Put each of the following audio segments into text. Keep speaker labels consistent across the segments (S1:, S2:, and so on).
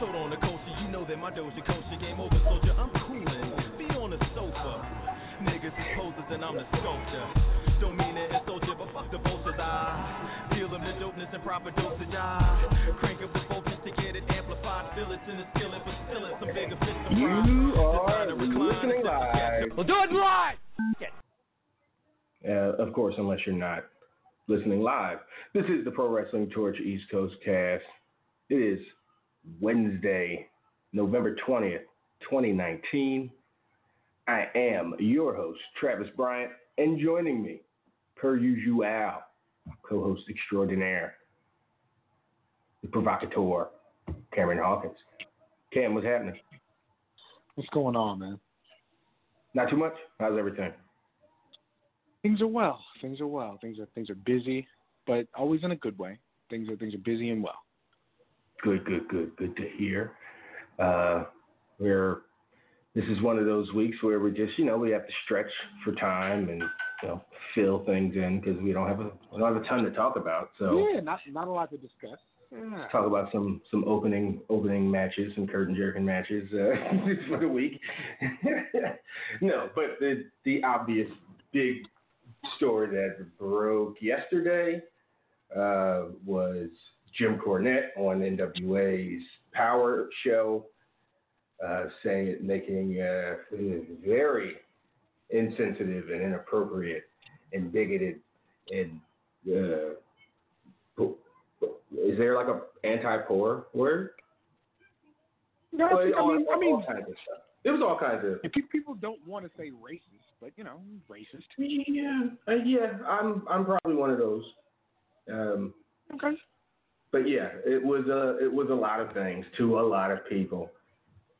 S1: Sold on the coaster, you know that my Doja Culture game over, soldier. I'm coolin'. Be on the sofa. Niggas is posers and I'm the sculptor. Don't mean it as soldier, but fuck the vultures. I feel them the dopeness and proper dosage. I crank up the voltage to get it amplified. Feel it's in the skillet, but still it's some bigger.
S2: You are
S1: Design to recline
S2: listening
S1: and set the
S2: live.
S1: Well, do it live.
S2: Uh, of course, unless you're not listening live. This is the Pro Wrestling Torch East Coast cast. It is Wednesday, November 20th, 2019. I am your host, Travis Bryant, and joining me, per usual, co host extraordinaire, the provocateur, Cameron Hawkins. Cam, what's happening?
S3: What's going on, man?
S2: Not too much? How's everything?
S3: Things are well. Things are well. Things are things are busy, but always in a good way. Things are things are busy and well.
S2: Good, good, good, good to hear. Uh, we're this is one of those weeks where we just, you know, we have to stretch for time and you know fill things in because we don't have a we don't have a ton to talk about. So
S3: yeah, not not a lot to discuss. Yeah.
S2: talk about some some opening opening matches, some curtain jerking matches uh, for the week. no, but the the obvious big story that broke yesterday uh, was Jim Cornette on NWA's Power Show, uh, saying it, making uh, very insensitive and inappropriate and bigoted and uh, is there like a anti-poor word?
S3: No,
S2: Well,
S3: I, mean,
S2: all,
S3: I
S2: all
S3: mean,
S2: kinds of stuff. It was all kinds of.
S3: people don't want to say racist, but you know, racist.
S2: Yeah, uh, yeah. I'm I'm probably one of those. Um,
S3: Okay.
S2: But yeah, it was a it was a lot of things to a lot of people,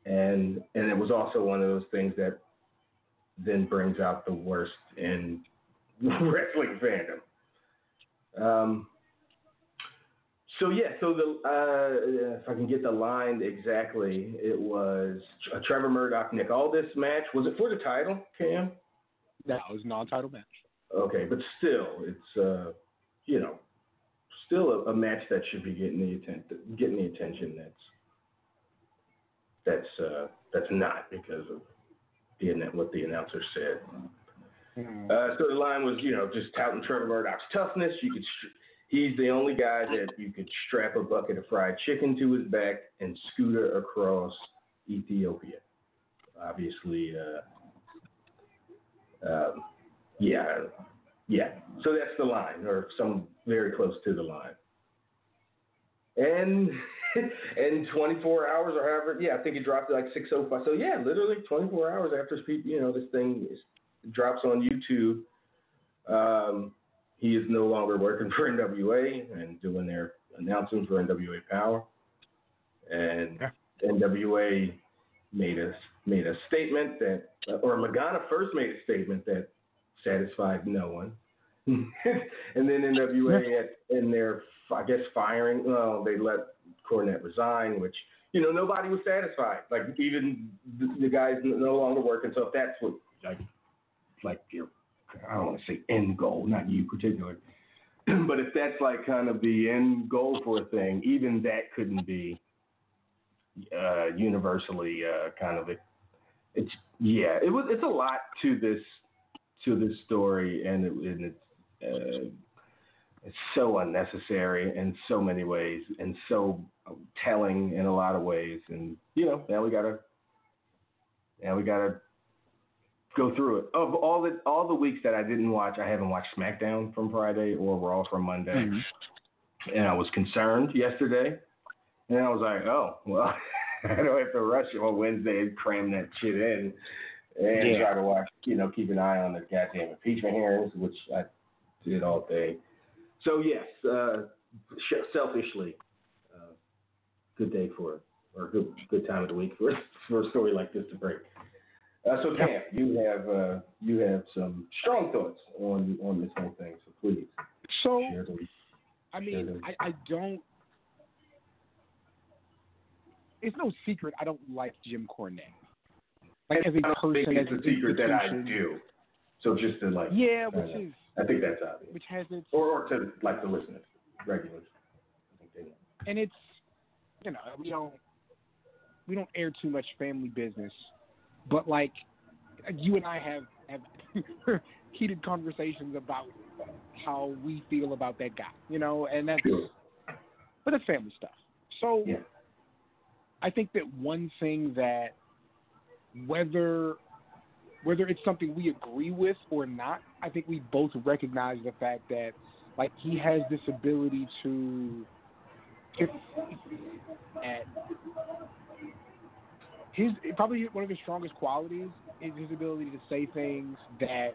S2: and and it was also one of those things that then brings out the worst in wrestling fandom. Um. So yeah, so the uh, if I can get the line exactly, it was a Trevor Murdoch Nick Aldis match. Was it for the title, Cam?
S3: That was a non-title match.
S2: Okay, but still, it's uh, you know, still a, a match that should be getting the attention, getting the attention that's that's uh, that's not because of the what the announcer said.
S3: Mm.
S2: Uh, so the line was, you know, just touting Trevor Murdoch's toughness. You could, he's the only guy that you could strap a bucket of fried chicken to his back and scooter across Ethiopia. Obviously, uh, um, yeah, yeah. So that's the line, or some very close to the line. And and 24 hours or however, yeah, I think it dropped to like 6:05. So yeah, literally 24 hours after you know this thing is, drops on YouTube, um, he is no longer working for NWA and doing their announcements for NWA Power. And
S3: Yeah.
S2: NWA made a made a statement that, or Lagana first made a statement that satisfied no one. and then NWA at, in their, I guess, firing, well, they let Cornette resign, which, you know, nobody was satisfied. Like, even the, the guys no longer working. So if that's what, like, like your, I don't want to say end goal, not you particularly, but if that's like kind of the end goal for a thing, even that couldn't be uh, universally uh, kind of, it's, yeah, it was, it's a lot to this, to this story and it, and it's, uh, it's so unnecessary in so many ways and so telling in a lot of ways. And you know, now we gotta now we gotta go through it. Of all the all the weeks that I didn't watch, I haven't watched SmackDown from Friday or Raw from Monday.
S3: Mhm.
S2: And I was concerned yesterday. And I was like, oh, well, I don't have to rush on Wednesday and cram that shit in and
S3: Yeah.
S2: try to watch, you know, keep an eye on the goddamn impeachment hearings, which I did all day. So, yes, uh, selfishly, uh, good day for, or good good time of the week for, for a story like this to break. Uh, so, Cam, you have uh, you have some strong thoughts on on this whole thing, so please
S3: So. I mean. I, I don't. It's no secret I don't like Jim Cornette. Like as a
S2: I don't think
S3: person, as
S2: it's a secret that I do. So just to like,
S3: Yeah, which is
S2: I think that's obvious.
S3: which has its
S2: Or, or to like the listeners, regulars. I think they know.
S3: and it's you know we don't we don't air too much family business, but like you and I have have heated conversations about how we feel about that guy, you know, and that's
S2: Sure.
S3: but it's family stuff. So
S2: Yeah.
S3: I think that one thing that whether whether it's something we agree with or not, I think we both recognize the fact that like he has this ability to to at his probably one of his strongest qualities is his ability to say things that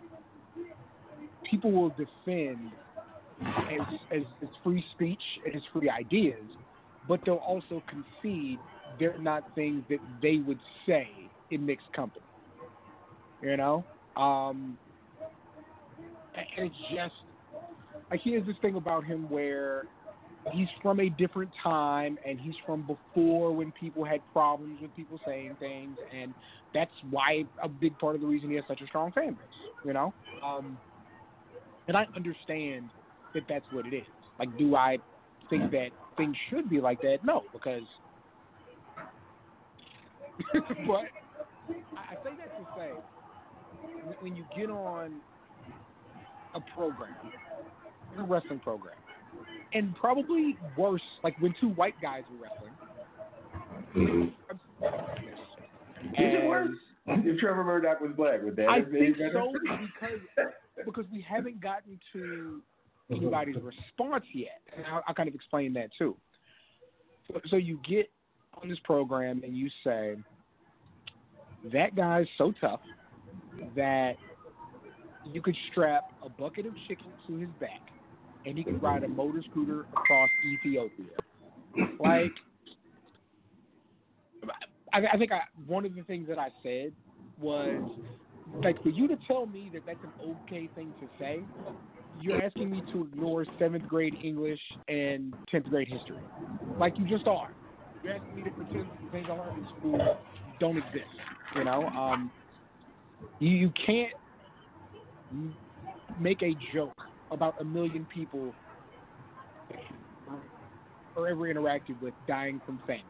S3: people will defend as, as, as free speech and as free ideas, but they'll also concede they're not things that they would say in mixed company. You know? Um, and it's just, like, he has this thing about him where he's from a different time and he's from before when people had problems with people saying things and that's why a big part of the reason he has such a strong fan base you know? Um and i understand that that's what it is. Like do i think that things should be like that? No because but I I say that to say when- you get on a program a wrestling program and probably worse, like when two white guys were wrestling.
S2: Mm-hmm. Is it worse? If Trevor Murdoch was black, would that
S3: I
S2: have been
S3: think so because because we haven't gotten to anybody's response yet, and I'll, I'll kind of explain that too. So, so you get on this program and you say that guy's so tough that you could strap a bucket of chicken to his back and he could ride a motor scooter across Ethiopia. Like, I, I think I, one of the things that I said was like for you to tell me that that's an okay thing to say, you're asking me to ignore seventh grade English and tenth grade history, like you just are. You're asking me to pretend things I learned in school don't exist. You know, um, you, you can't make a joke about a million people or ever interacted with dying from famine.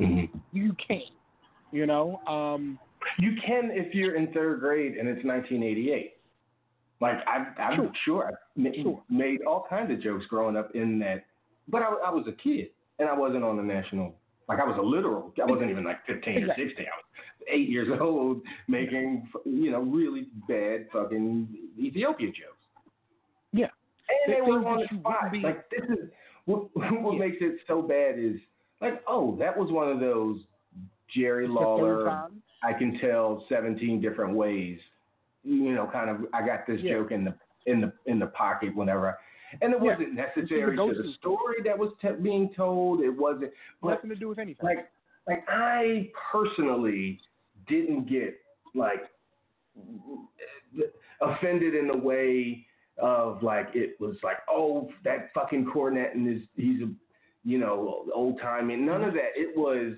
S2: Mhm.
S3: You can't. You know, um,
S2: You can if you're in third grade and it's 1988. Like I, I'm
S3: Sure.
S2: sure, I ma-
S3: Sure.
S2: made all kinds of jokes growing up in that, but I, I was a kid and I wasn't on the national. Like I was a literal. I wasn't even like 15
S3: Exactly.
S2: or 16. I was eight years old making you know really bad fucking Ethiopia jokes.
S3: yeah.
S2: And they
S3: The
S2: were on the spot.
S3: be-
S2: Like this is what what
S3: Yeah.
S2: makes it so bad is like oh that was one of those Jerry
S3: It's the third
S2: Lawler. I can tell 17 different ways. You know, kind of. I got this
S3: Yeah.
S2: joke in the in the in the pocket whenever, and it wasn't necessary to the story that was te- being told. It wasn't. But
S3: Nothing to do with anything.
S2: like like I personally didn't get like offended in the way of like it was like oh that fucking Cornette and his he's a you know old time and none of that it was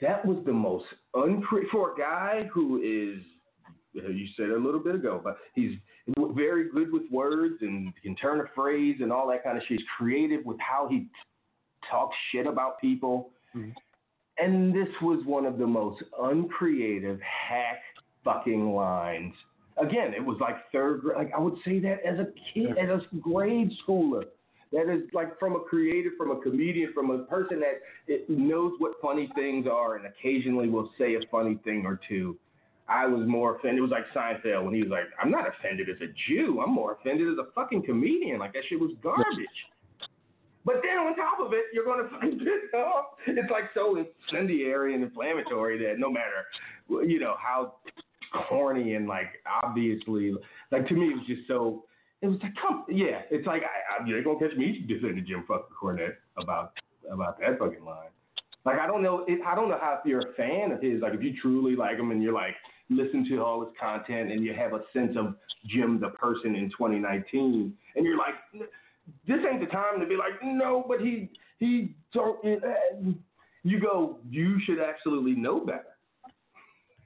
S2: that was the most uncre for a guy who is you said a little bit ago but he's very good with words and can turn a phrase and all that kind of shit he's creative with how he talks shit about people
S3: Mhm.
S2: and this was one of the most uncreative hack fucking lines again, it was like third grade. Like I would say that as a kid, as a grade schooler. That is like from a creative, from a comedian, from a person that it knows what funny things are and occasionally will say a funny thing or two. I was more offended. It was like Seinfeld when he was like, I'm not offended as a Jew. I'm more offended as a fucking comedian. Like that shit was garbage. But then on top of it, you're going to find it off. Oh, it's like so incendiary and inflammatory that no matter, you know, how corny and like obviously, like to me, it was just so. It was like, come, yeah. It's like I, I, you ain't gonna catch me defending Jim fucking Cornette about about that fucking line. Like I don't know, I don't know how if you're a fan of his. Like if you truly like him and you're like listen to all his content and you have a sense of Jim the person in 2019, and you're like, this ain't the time to be like, no, but he he don't. You go, you should absolutely know better.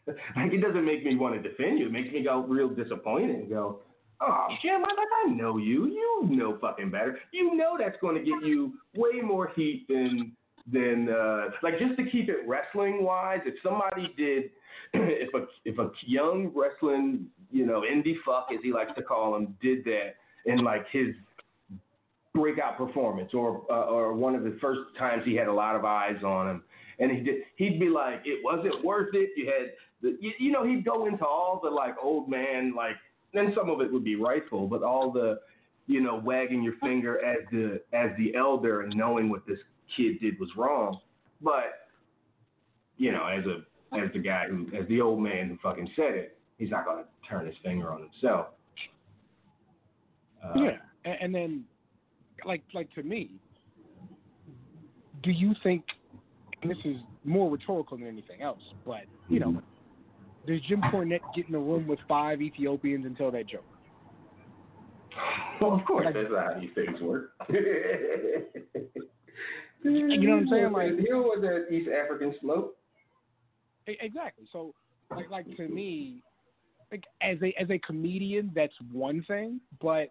S2: like it doesn't make me want to defend you. It makes me go real disappointed and go, oh Jim, I like I know you. You know fucking better. You know that's going to get you way more heat than than uh, like just to keep it wrestling wise. If somebody did, if a if a young wrestling you know indie fuck as he likes to call him did that in like his breakout performance or uh, or one of the first times he had a lot of eyes on him and he did he'd be like it wasn't worth it. You had the, you, you know he'd go into all the like old man like and some of it would be rightful but all the you know wagging your finger as the as the elder and knowing what this kid did was wrong. But you know as a as the guy who as the old man who fucking said it he's not going to turn his finger on himself uh,
S3: yeah, and, and then like like to me, do you think? And this is more rhetorical than anything else, but you know, does Jim Cornette get in a room with five Ethiopians and tell that joke?
S2: Well, of course,
S3: Like-
S2: that's not how these things work.
S3: You know what I'm saying? Like-
S2: you know what the East African smoke?
S3: Exactly. So, like, like to me, like as a as a comedian, that's one thing, but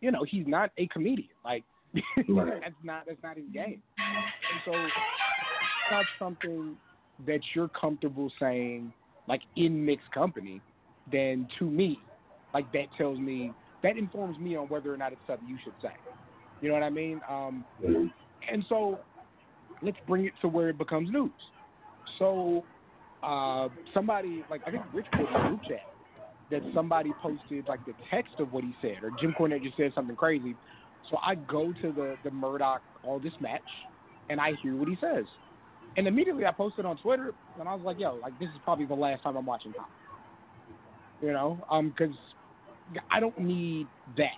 S3: you know, he's not a comedian. Like,
S2: Right.
S3: that's not that's not his game. And so, it's not something that you're comfortable saying, like in mixed company. Then to me, like that tells me that informs me on whether or not it's something you should say. You know what I mean? Um, and so let's bring it to where it becomes news. So uh, somebody, like I think Rich put in the group chat that somebody posted like the text of what he said, or Jim Cornette just said something crazy. So I go to the the Murdoch Aldis match, and I hear what he says, and immediately I posted on Twitter, and I was like, "Yo, like this is probably the last time I'm watching Tom." You know, um, because I don't need that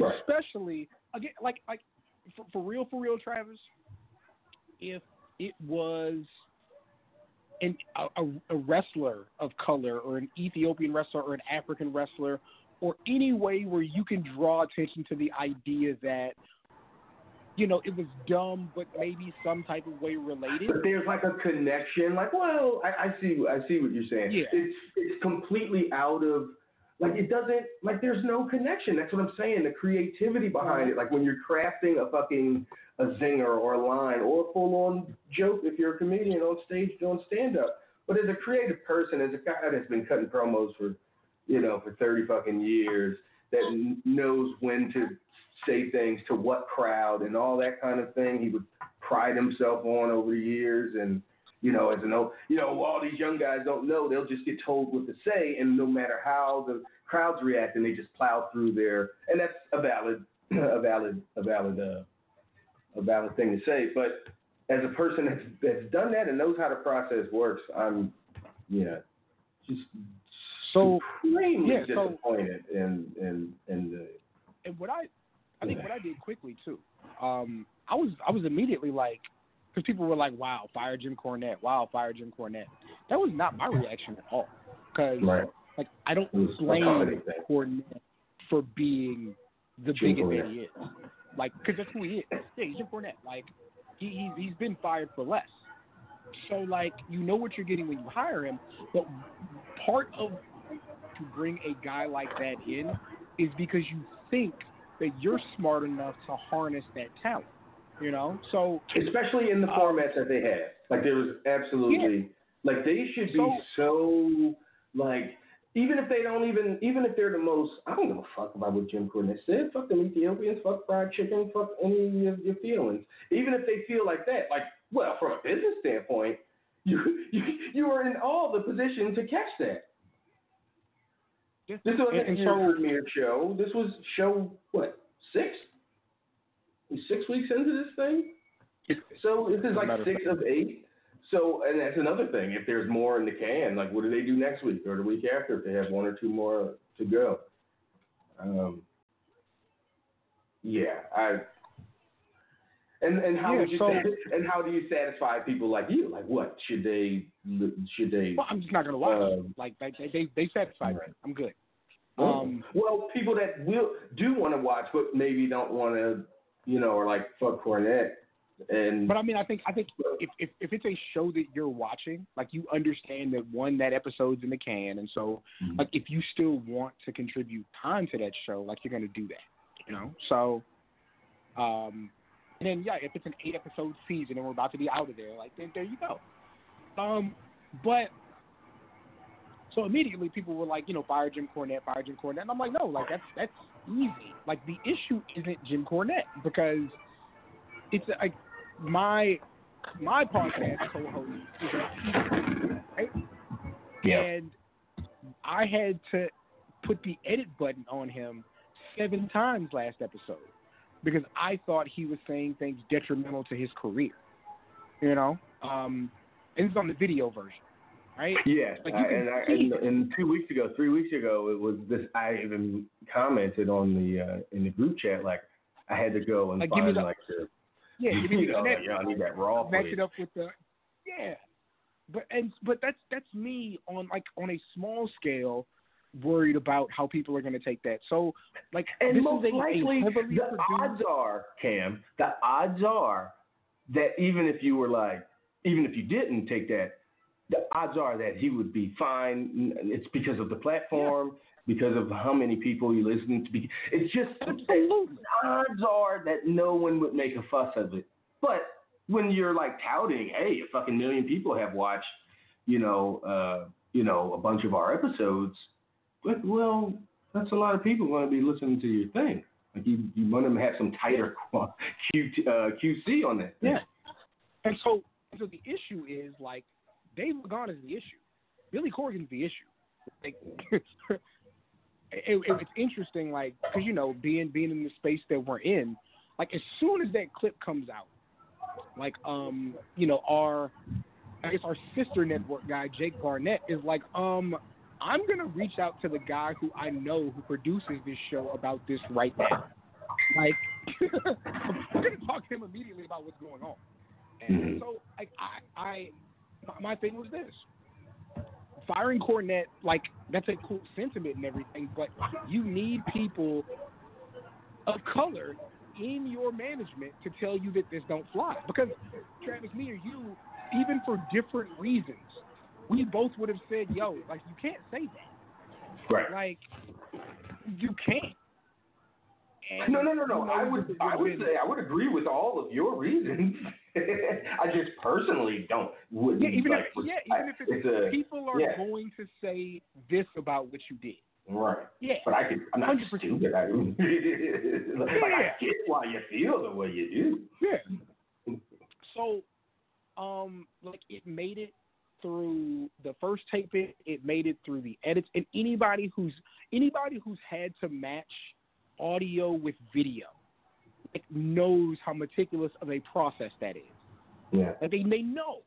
S2: Right.
S3: especially again, like like for, for real, for real, Travis. If it was an, a, a wrestler of color or an Ethiopian wrestler or an African wrestler or any way where you can draw attention to the idea that you know it was dumb but maybe some type of way related
S2: But there's like a connection. Like, well, I, I see, I see what you're saying.
S3: Yeah.
S2: It's it's completely out of like it doesn't like there's no connection. That's what I'm saying. The creativity behind it, like when you're crafting a fucking a zinger or a line or a full on joke if you're a comedian on stage doing stand up. But as a creative person, as a guy that's been cutting promos for you know for 30 fucking years, that knows when to say things to what crowd and all that kind of thing. He would pride himself on over the years and you know, as an old, you know, all these young guys don't know. They'll just get told what to say, and no matter how the crowd's reacting, they just plow through there, and that's a valid, a valid, a valid, uh, a valid thing to say. But as a person that's that's done that and knows how the process works, I'm, yeah, just
S3: So,
S2: supremely
S3: yeah, so-
S2: disappointed in in in the
S3: and what I, I think what I did quickly too. Um, I was I was immediately like, because people were like, "Wow, fire Jim Cornette! Wow, fire Jim Cornette!" That was not my reaction at all. Because
S2: right.
S3: like I don't
S2: It was a
S3: blame. Cornette for being the
S2: Jim
S3: bigot that he is. Like, because that's who he is. Yeah, he's Jim Cornette. Like, he, he's he's been fired for less. So like, you know what you're getting when you hire him. But part of to bring a guy like that in is because you think that you're smart enough to harness that talent. You know, so
S2: especially in the
S3: Um,
S2: formats that they have. Like there was absolutely like they should be
S3: So-
S2: so, like even if they don't even, even if they're the most, I don't give a fuck about what Jim Cornette said. Fuck them Ethiopians, fuck fried chicken, fuck any of your, feelings. Even if they feel like that, like, well, from a business standpoint, you you you were in all the position to catch that.
S3: Yeah.
S2: This
S3: and
S2: your
S3: so-
S2: show. This was show what six? Six weeks into this thing. So this is like six of eight. So and that's another thing. If there's more in the can, like what do they do next week or the week after if they have one or two more to go? Um, yeah, I. And and how
S3: Yeah,
S2: would you
S3: so-
S2: and how do you satisfy people like you? Like what should they should they?
S3: Well, I'm just not gonna watch.
S2: Uh,
S3: like they they they, satisfied
S2: right.
S3: me. I'm good.
S2: Oh.
S3: Um,
S2: well, people that will do want to watch, but maybe don't want to, you know, or like fuck Cornette. And
S3: But I mean, I think I think if, if if it's a show that you're watching, like you understand that one that episode's in the can, and so
S2: Mhm.
S3: like if you still want to contribute time to that show, like you're gonna do that, you know. So, um, and then yeah, if it's an eight episode season and we're about to be out of there, like then there you go. Um, but so immediately people were like, you know, fire Jim Cornette, fire Jim Cornette, and I'm like, no, like that's that's easy. Like the issue isn't Jim Cornette because it's like my my podcast co-host is right?
S2: Yeah.
S3: and I had to put the edit button on him seven times last episode because I thought he was saying things detrimental to his career. You know, um, and it's on the video version, right?
S2: Yeah,
S3: Like,
S2: I- and, I, and, and two weeks ago, three weeks ago, it was this. I even commented on the uh, in the group chat like I had to go and
S3: Like,
S2: find
S3: the-
S2: like the
S3: Yeah, give me
S2: you
S3: the-
S2: know like,
S3: that-
S2: yo, I need that raw
S3: match it up with the yeah but and but that's that's me on like on a small scale worried about how people are going to take that so like
S2: And most
S3: a,
S2: likely,
S3: a
S2: the odds are, Cam, the odds are that even if you were like, even if you didn't take that, the odds are that he would be fine. It's because of the platform, because of how many people you listen to. It's just
S3: Absolutely.
S2: odds are that no one would make a fuss of it. But when you're like touting, hey, a fucking million people have watched, you know, uh, you know, a bunch of our episodes. But well, that's a lot of people going to be listening to your thing. Like you, you want them to have some tighter Q, uh, QC on that. thing.
S3: yeah and so so the issue is like Dave Lagana is the issue. Billy Corgan's the issue. Like it, it, it's interesting like because you know being being in the space that we're in like as soon as that clip comes out like um you know our I guess our sister network guy Jake Barnett is like um I'm gonna reach out to the guy who I know who produces this show about this right now. Like I'm gonna talk to him immediately about what's going on. And
S2: Mhm.
S3: so like I I my- thing was this firing Cornette, like that's a cool sentiment and everything, but you need people of color in your management to tell you that this don't fly. Because Travis, me or you, even for different reasons, we both would have said, "Yo, like you can't say that.
S2: Right.
S3: Like you can't." And
S2: No, no, no, no. I would, I would say I would agree with all of your reasons. I just personally don't. Wouldn't
S3: Yeah, even
S2: like,
S3: if yeah, even if it's,
S2: a
S3: people are
S2: yeah.
S3: going to say this about what you did.
S2: right.
S3: Yeah.
S2: But I could. I'm not
S3: 100%.
S2: stupid. I, like, I get why you feel the way you do.
S3: Yeah. So, um, like it made it through the first taping. It made it through the edits, and anybody who's anybody who's had to match audio with video, like knows how meticulous of a process that is.
S2: Yeah.
S3: Like they they know.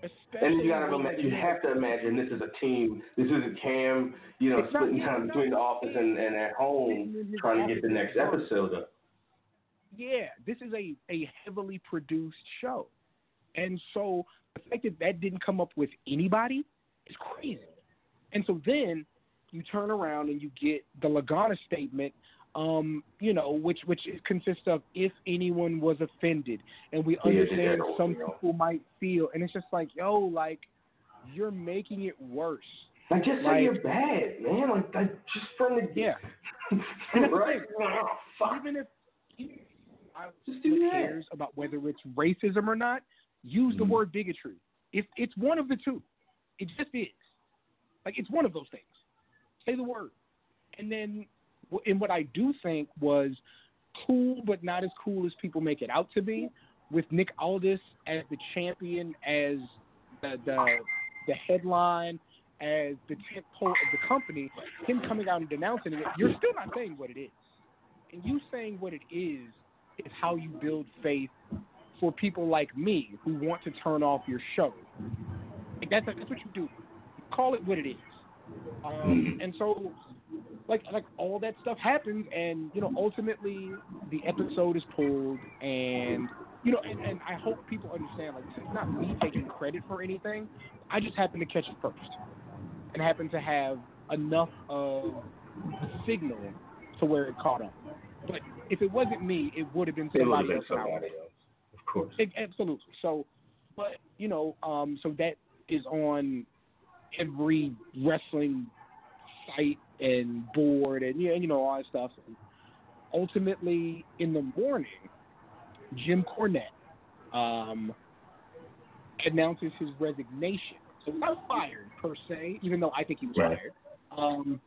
S3: Especially
S2: And you gotta imagine, you have to imagine this is a team. This isn't Cam, you know, splitting time between the office and, and at home
S3: Sitting in his
S2: trying to get the next episode up.
S3: yeah, this is a, a heavily produced show. And so the fact that that didn't come up with anybody is crazy. And so then you turn around and you get the Lagana statement, um, you know, which which consists of if anyone was offended, and we understand
S2: yeah,
S3: some people might feel, and it's just like, yo, like you're making it worse.
S2: Like just
S3: Like-
S2: say you're bad, man. Like, like just from the
S3: Yeah.
S2: right? Oh,
S3: even if even
S2: Just do that.
S3: cares about whether it's racism or not, use the
S2: Mhm.
S3: word bigotry. If it's one of the two, it just is. Like it's one of those things. Say the word. And then, and what I do think was cool, but not as cool as people make it out to be, with Nick Aldis as the champion, as the the, the headline, as the tent pole of the company, him coming out and denouncing it, you're still not saying what it is. And you saying what it is is how you build faith for people like me who want to turn off your show. Like that's that's what you do. Call it what it is. Um, and so, like like all that stuff happens, and you know, ultimately the episode is pulled, and you know, and, and I hope people understand. Like, it's not me taking credit for anything. I just happened to catch it first, and happened to have enough of signal to where it caught up. But if it wasn't me, it would have been
S2: It
S3: somebody else.
S2: somebody else, of course.
S3: Ex- Absolutely. So, but you know, um, so that is on every wrestling and board and yeah, you know all that stuff. And ultimately, in the morning, Jim Cornette um, announces his resignation. So not fired per se, even though I think he was
S2: Right.
S3: fired. Um,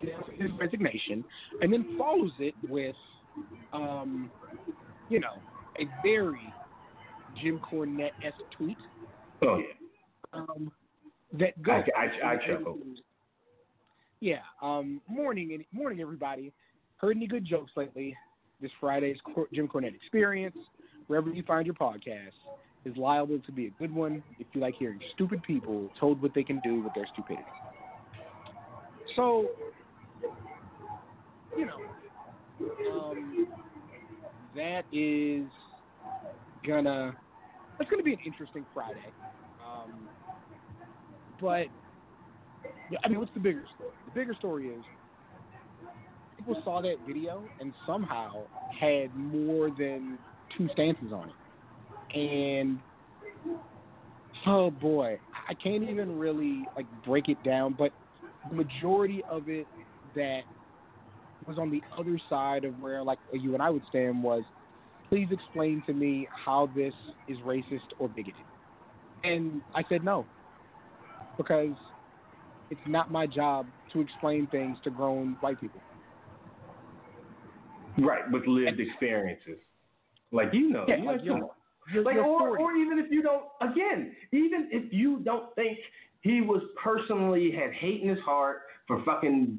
S3: his resignation, and then follows it with, um, you know, a very Jim Cornette esque tweet
S2: Oh yeah.
S3: um, that
S2: I,
S3: goes.
S2: I, I chuckled.
S3: Yeah. Um, morning, morning, everybody. Heard any good jokes lately? This Friday's Jim Cornette Experience, wherever you find your podcast, is liable to be a good one if you like hearing stupid people told what they can do with their stupidity. So, you know, um, that is gonna that's gonna be an interesting Friday. Um, but I mean, what's the bigger story? The bigger story is people saw that video and somehow had more than two stances on it, and oh boy, I can't even really like break it down. But the majority of it that was on the other side of where like you and I would stand was, please explain to me how this is racist or bigoted. And I said no, because it's not my job to explain things to grown white people.
S2: Right, with lived experiences. Like you know,
S3: Yeah,
S2: you
S3: like
S2: know,
S3: your-
S2: come on.
S3: Your,
S2: like or or even if you don't again, even if you don't think he was personally had hate in his heart for fucking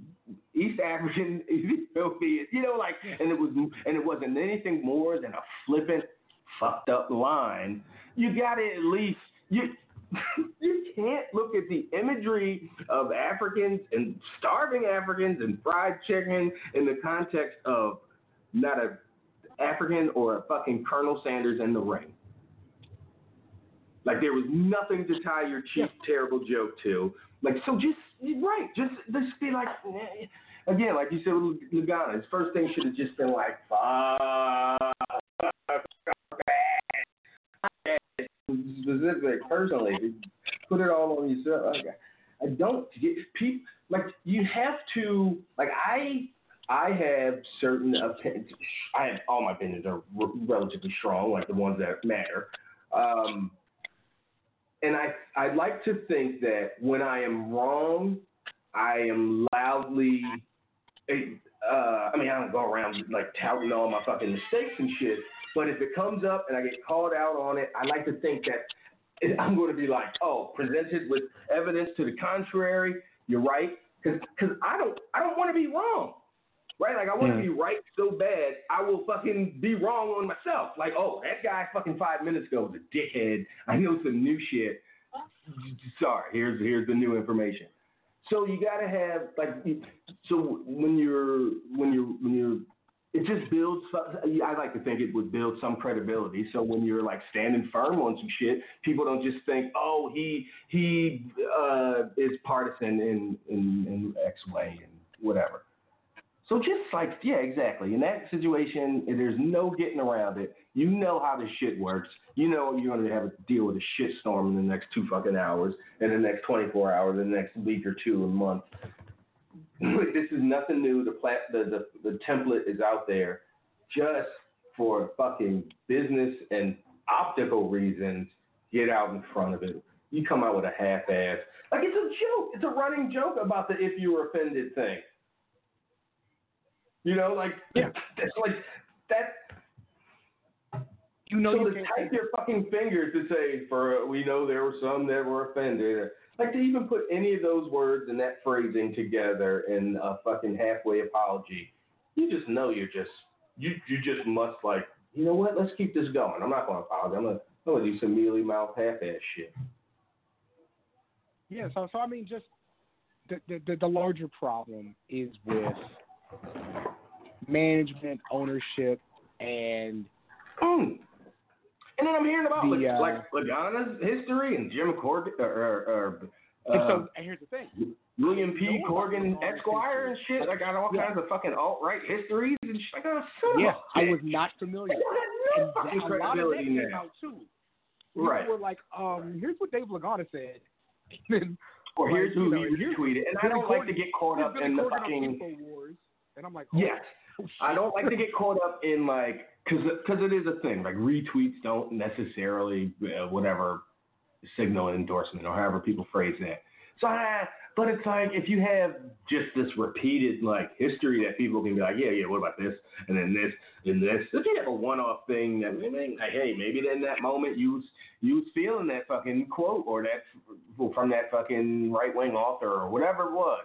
S2: East African Ethiopian, you know, like and it was and it wasn't anything more than a flippant, fucked up line, you gotta at least you you can't look at the imagery of Africans and starving Africans and fried chicken in the context of not a African or a fucking Colonel Sanders in the ring. Like there was nothing to tie your cheap terrible joke to. Like so, just right, just just be like again, like you said with Lagana. His first thing should have just been like fuck. Specific, personally, put it all on yourself. Like, I don't get people like you have to like I I have certain opinions. I have all my opinions are relatively strong, like the ones that matter. Um, and I I'd like to think that when I am wrong, I am loudly. Uh, I mean, I don't go around like touting all my fucking mistakes and shit. But if it comes up and I get called out on it, I like to think that I'm going to be like, oh, presented with evidence to the contrary. You're right, because I don't I don't want to be wrong right? Like I want to be right so bad, I will fucking be wrong on myself. Like, oh, that guy fucking five minutes ago was a dickhead. I know some new shit. Sorry, here's here's the new information. So you gotta have like, so when you're when you're when you're it just builds. I like to think it would build some credibility. So when you're like standing firm on some shit, people don't just think, "Oh, he he uh, is partisan in, in in X way and whatever." So just like, yeah, exactly. In that situation, there's no getting around it. You know how this shit works. You know you're going to have to deal with a shit storm in the next two fucking hours, in the next 24 hours, in the next week or two, a month. this is nothing new. The, plat, the, the, the template is out there just for fucking business and optical reasons. Get out in front of it. you come out with a half-ass. Like it's a joke. It's a running joke about the if you were offended thing. You know, like
S3: Yeah.
S2: that's like that.
S3: You know
S2: so
S3: you
S2: to type your fucking fingers to say, for we know there were some that were offended. Like to even put any of those words and that phrasing together in a fucking halfway apology, you just know you're just you you just must like you know what? Let's keep this going. I'm not gonna apologize. I'm gonna I'm gonna do some mealy mouth half ass shit.
S3: Yeah, so so I mean, just the the the, larger problem is with management, ownership, and
S2: Mm. And then I'm hearing about
S3: The,
S2: like,
S3: uh,
S2: like Lagana's history and Jim Corgan or, or, or
S3: and
S2: uh,
S3: so and here's the thing.
S2: William P.
S3: about
S2: Corgan Esquire and shit. I got all
S3: Yeah.
S2: kinds of fucking alt right histories and shit. I got a son
S3: Yeah,
S2: of a
S3: I was not familiar. And
S2: no
S3: that,
S2: fucking
S3: a lot of that came
S2: now.
S3: out too. People
S2: Right.
S3: were like, um, here's what Dave Lagana said. Then,
S2: Or here's
S3: like,
S2: who
S3: you know,
S2: he retweeted. And I don't like to get caught up in the
S3: Corgan
S2: fucking.
S3: InfoWars. And I'm like, oh,
S2: Yes.
S3: oh.
S2: I don't like to get caught up in like because it is a thing. Like retweets don't necessarily uh, whatever signal endorsement or however people phrase that. So, but it's like if you have just this repeated like history that people can be like, yeah, yeah, what about this and then this and this. If you have a one-off thing that maybe, like, hey, maybe in that moment you was you was feeling that fucking quote or that from that fucking right-wing author or whatever it was.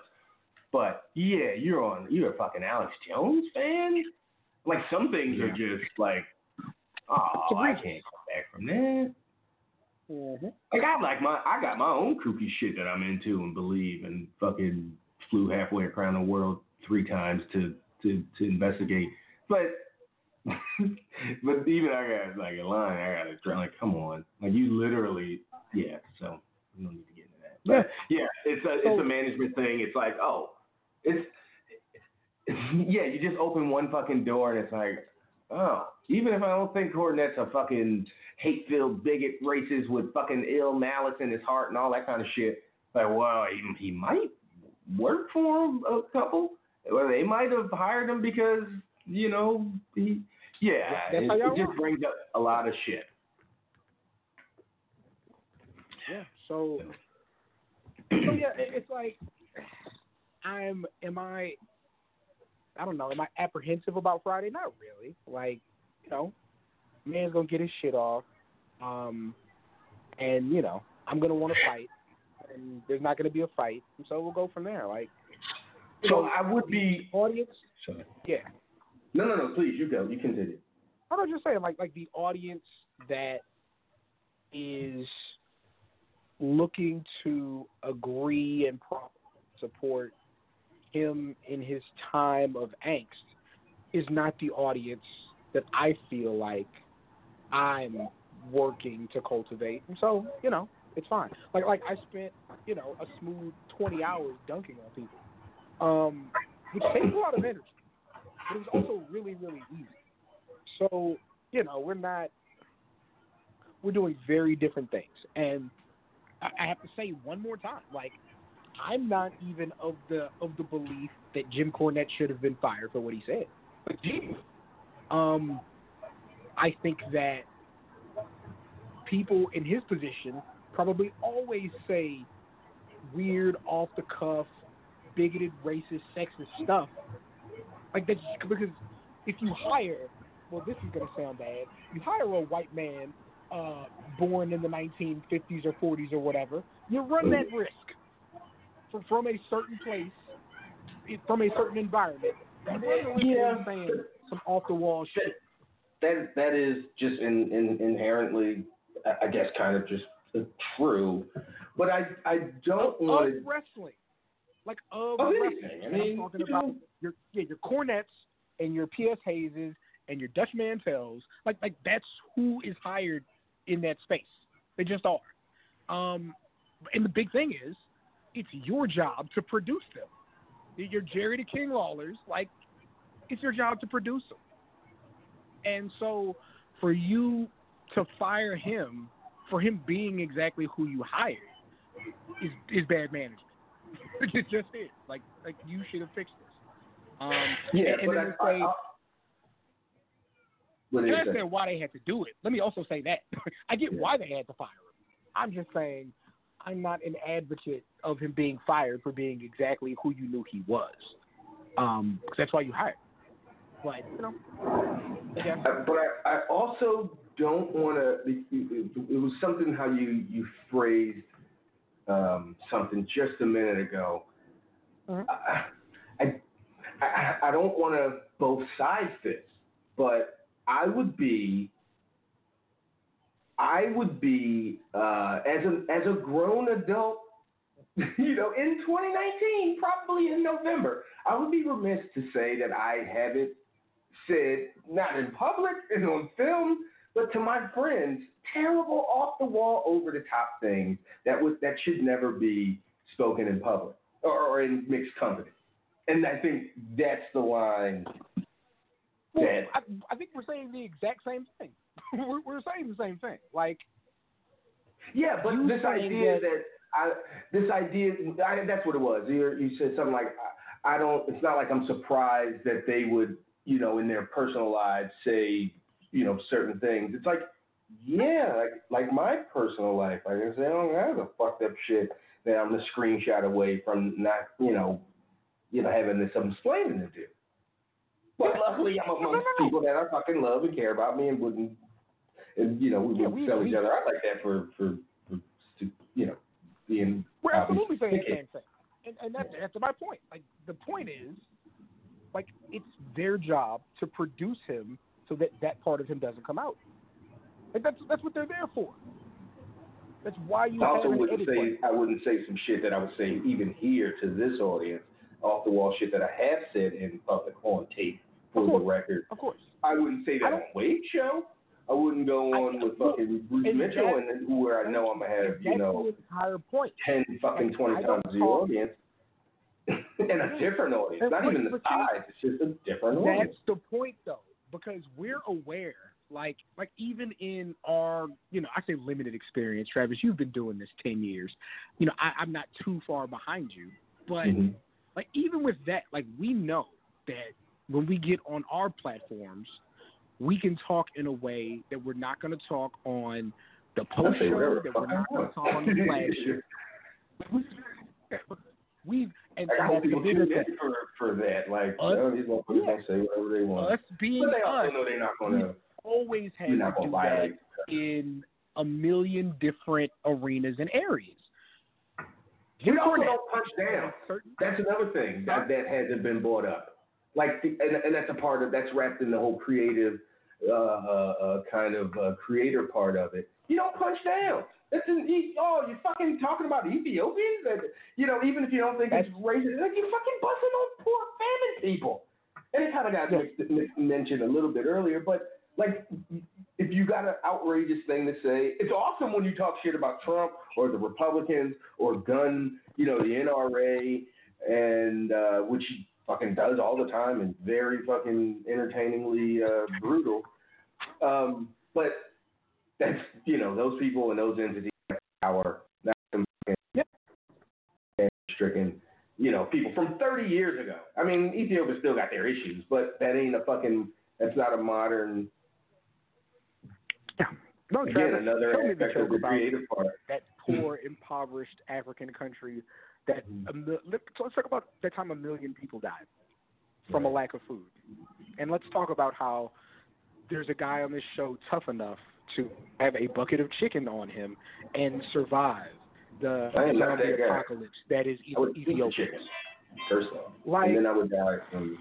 S2: But yeah, you're on. You're a fucking Alex Jones fan. Like some things are just like, oh, I can't come back from that.
S3: Mhm.
S2: Like I like my, I got my own kooky shit that I'm into and believe, and fucking flew halfway around the world three times to to to investigate. But but even I got like a line, I got to try. Like, come on, like you literally, yeah. So we don't need to get into that. But yeah, it's a it's a management thing. It's like, oh, it's yeah, you just open one fucking door and it's like, oh, even if I don't think Cornette's a fucking hate-filled bigot, racist with fucking ill malice in his heart and all that kind of shit, like, well, he, he might work for him a couple. Well, they might have hired him because you know he, yeah,
S3: That's
S2: it,
S3: how
S2: it just brings up a lot of shit.
S3: Yeah. So, so yeah, it's like I'm. Am I? I don't know. Am I apprehensive about Friday? Not really. Like, you know, man's gonna get his shit off, um, and you know, I'm gonna want to fight, and there's not gonna be a fight, and so we'll go from there. Like,
S2: So
S3: know,
S2: I would be.
S3: audience.
S2: Sorry.
S3: Yeah.
S2: No, no, no. Please, you go. You continue.
S3: I was just saying, like, like the audience that is looking to agree and support him in his time of angst is not the audience that I feel like I'm working to cultivate. So, you know, it's fine. Like, like I spent, you know, a smooth 20 hours dunking on people, um, which takes a lot of energy, but it was also really, really easy. So, you know, we're not we're doing very different things. And I, I have to say one more time, like I'm not even of the of the belief that Jim Cornette should have been fired for what he said. But um, I think that people in his position probably always say weird, off the cuff, bigoted, racist, sexist stuff. Like that because if you hire well, this is going to sound bad. You hire a white man uh, born in the 1950s or 40s or whatever, you run that risk from, from a certain place, from a certain environment. You run the risk
S2: Yeah.
S3: saying some off the wall shit.
S2: that that is just in, in, inherently, I- guess, kind of just true. But I I don't want
S3: of wrestling, like of
S2: Of
S3: wrestling.
S2: I mean,
S3: I'm talking
S2: you
S3: about
S2: know.
S3: your yeah your Cornettes and your P.S. Hayeses and your Dutch Mantels. Like like that's who is hired in that space. They just are. Um, and the big thing is, it's your job to produce them. You're Jerry the King Lawlers. Like it's your job to produce them. And so for you to fire him for him being exactly who you hired is is bad management. it just is. Like like you should have fixed this. Um,
S2: Yeah,
S3: and, then
S2: I,
S3: say,
S2: I, I,
S3: I understand why they had to do it. Let me also say that I get why they had to fire him. I'm just saying I'm not an advocate of him being fired for being exactly who you knew he was. Um, 'cause that's why you hired. But you know, yeah.
S2: But I, I also don't want to. It, was something how you you phrased um, something just a minute ago.
S3: Mhm.
S2: I, I I I don't want to both sides this, but I would be. I would be uh, as a as a grown adult, you know, in 2019, probably in November. I would be remiss to say that I haven't said, not in public and on film, but to my friends, terrible off the wall, over the top things that would that should never be spoken in public or, or in mixed company. And I think that's the line
S3: Well,
S2: that
S3: I, I think we're saying the exact same thing. we're, we're saying the same thing. Like,
S2: Yeah, but this idea
S3: that-
S2: that, I, this idea, I, that's what it was. You, you said something like, I, I don't. It's not like I'm surprised that they would, you know, in their personal lives say, you know, certain things. It's like, yeah, like, like my personal life. I can say, oh, that's a fucked up shit that I'm a screenshot away from not, you know, you know, having this some explaining to do. But luckily, I'm amongst people that I fucking love and care about me and wouldn't, and you know, we
S3: Yeah,
S2: would
S3: we-
S2: tell each other out like that for for, for you know, being
S3: we're absolutely saying the same thing. And, and that's, that's my point. Like, the point is, like, it's their job to produce him so that that part of him doesn't come out. Like, that's that's what they're there for. That's why you
S2: I also wouldn't say
S3: button.
S2: I wouldn't say some shit that I would say even here to this audience, off the wall shit that I have said in public on tape for
S3: Of
S2: the
S3: course.
S2: record.
S3: Of course.
S2: I wouldn't say that on Wade show. I wouldn't go
S3: I-
S2: on with
S3: look,
S2: fucking Bruce
S3: and
S2: Mitchell
S3: that-
S2: and where I know I'm gonna have, you know,
S3: point.
S2: ten fucking
S3: Like,
S2: twenty times the audience. and a different audience.
S3: And
S2: Not even the size, it's just a different audience.
S3: That's the point, though, because we're aware. Like, like even in our, you know, I say limited experience, Travis. You've been doing this ten years. You know, I, I'm not too far behind you, but
S2: Mhm.
S3: like even with that, like we know that when we get on our platforms, we can talk in a way that we're not going to talk on the post show, that we're not going to talk on the flash. We've and,
S2: I hope people tune in for, for that. Like,
S3: Us-
S2: you know, these motherfuckers
S3: yeah.
S2: say whatever they want.
S3: Us being
S2: but they also
S3: us,
S2: know they're not gonna
S3: always had to do that in a million different arenas and areas.
S2: You we also don't punch down. That's another thing that, that hasn't been brought up. Like, the, and, and that's a part of that's wrapped in the whole creative uh, uh, uh, kind of uh, creator part of it. You don't punch down. That's in, you, oh, you're fucking talking about Ethiopians, and you know, even if you don't think it's racist, like you're fucking busting on poor famine people. And it kind of got
S3: Yeah.
S2: mixed, mixed, mentioned a little bit earlier, but like, if you got an outrageous thing to say, it's awesome when you talk shit about Trump or the Republicans or gun, you know, the NRA, and uh, which fucking does all the time and very fucking entertainingly uh, brutal. Um, but that's you know those people and those entities have power. Some stricken, you know, people from 30 years ago. I mean, Ethiopia still got their issues, but that ain't a fucking. That's not a modern.
S3: no,
S2: Again,
S3: Travis,
S2: another
S3: tell me the
S2: aspect of the creative part.
S3: that poor, impoverished African country that
S2: Mm-hmm.
S3: a mil- let- so let's talk about that time a million people died from a lack of food, and let's talk about how there's a guy on this show tough enough to have a bucket of chicken on him and survive the
S2: I am not
S3: zombie
S2: that guy.
S3: apocalypse that is
S2: I would eat the
S3: Ethiopia.
S2: first, though,
S3: Like-
S2: and then I would die from.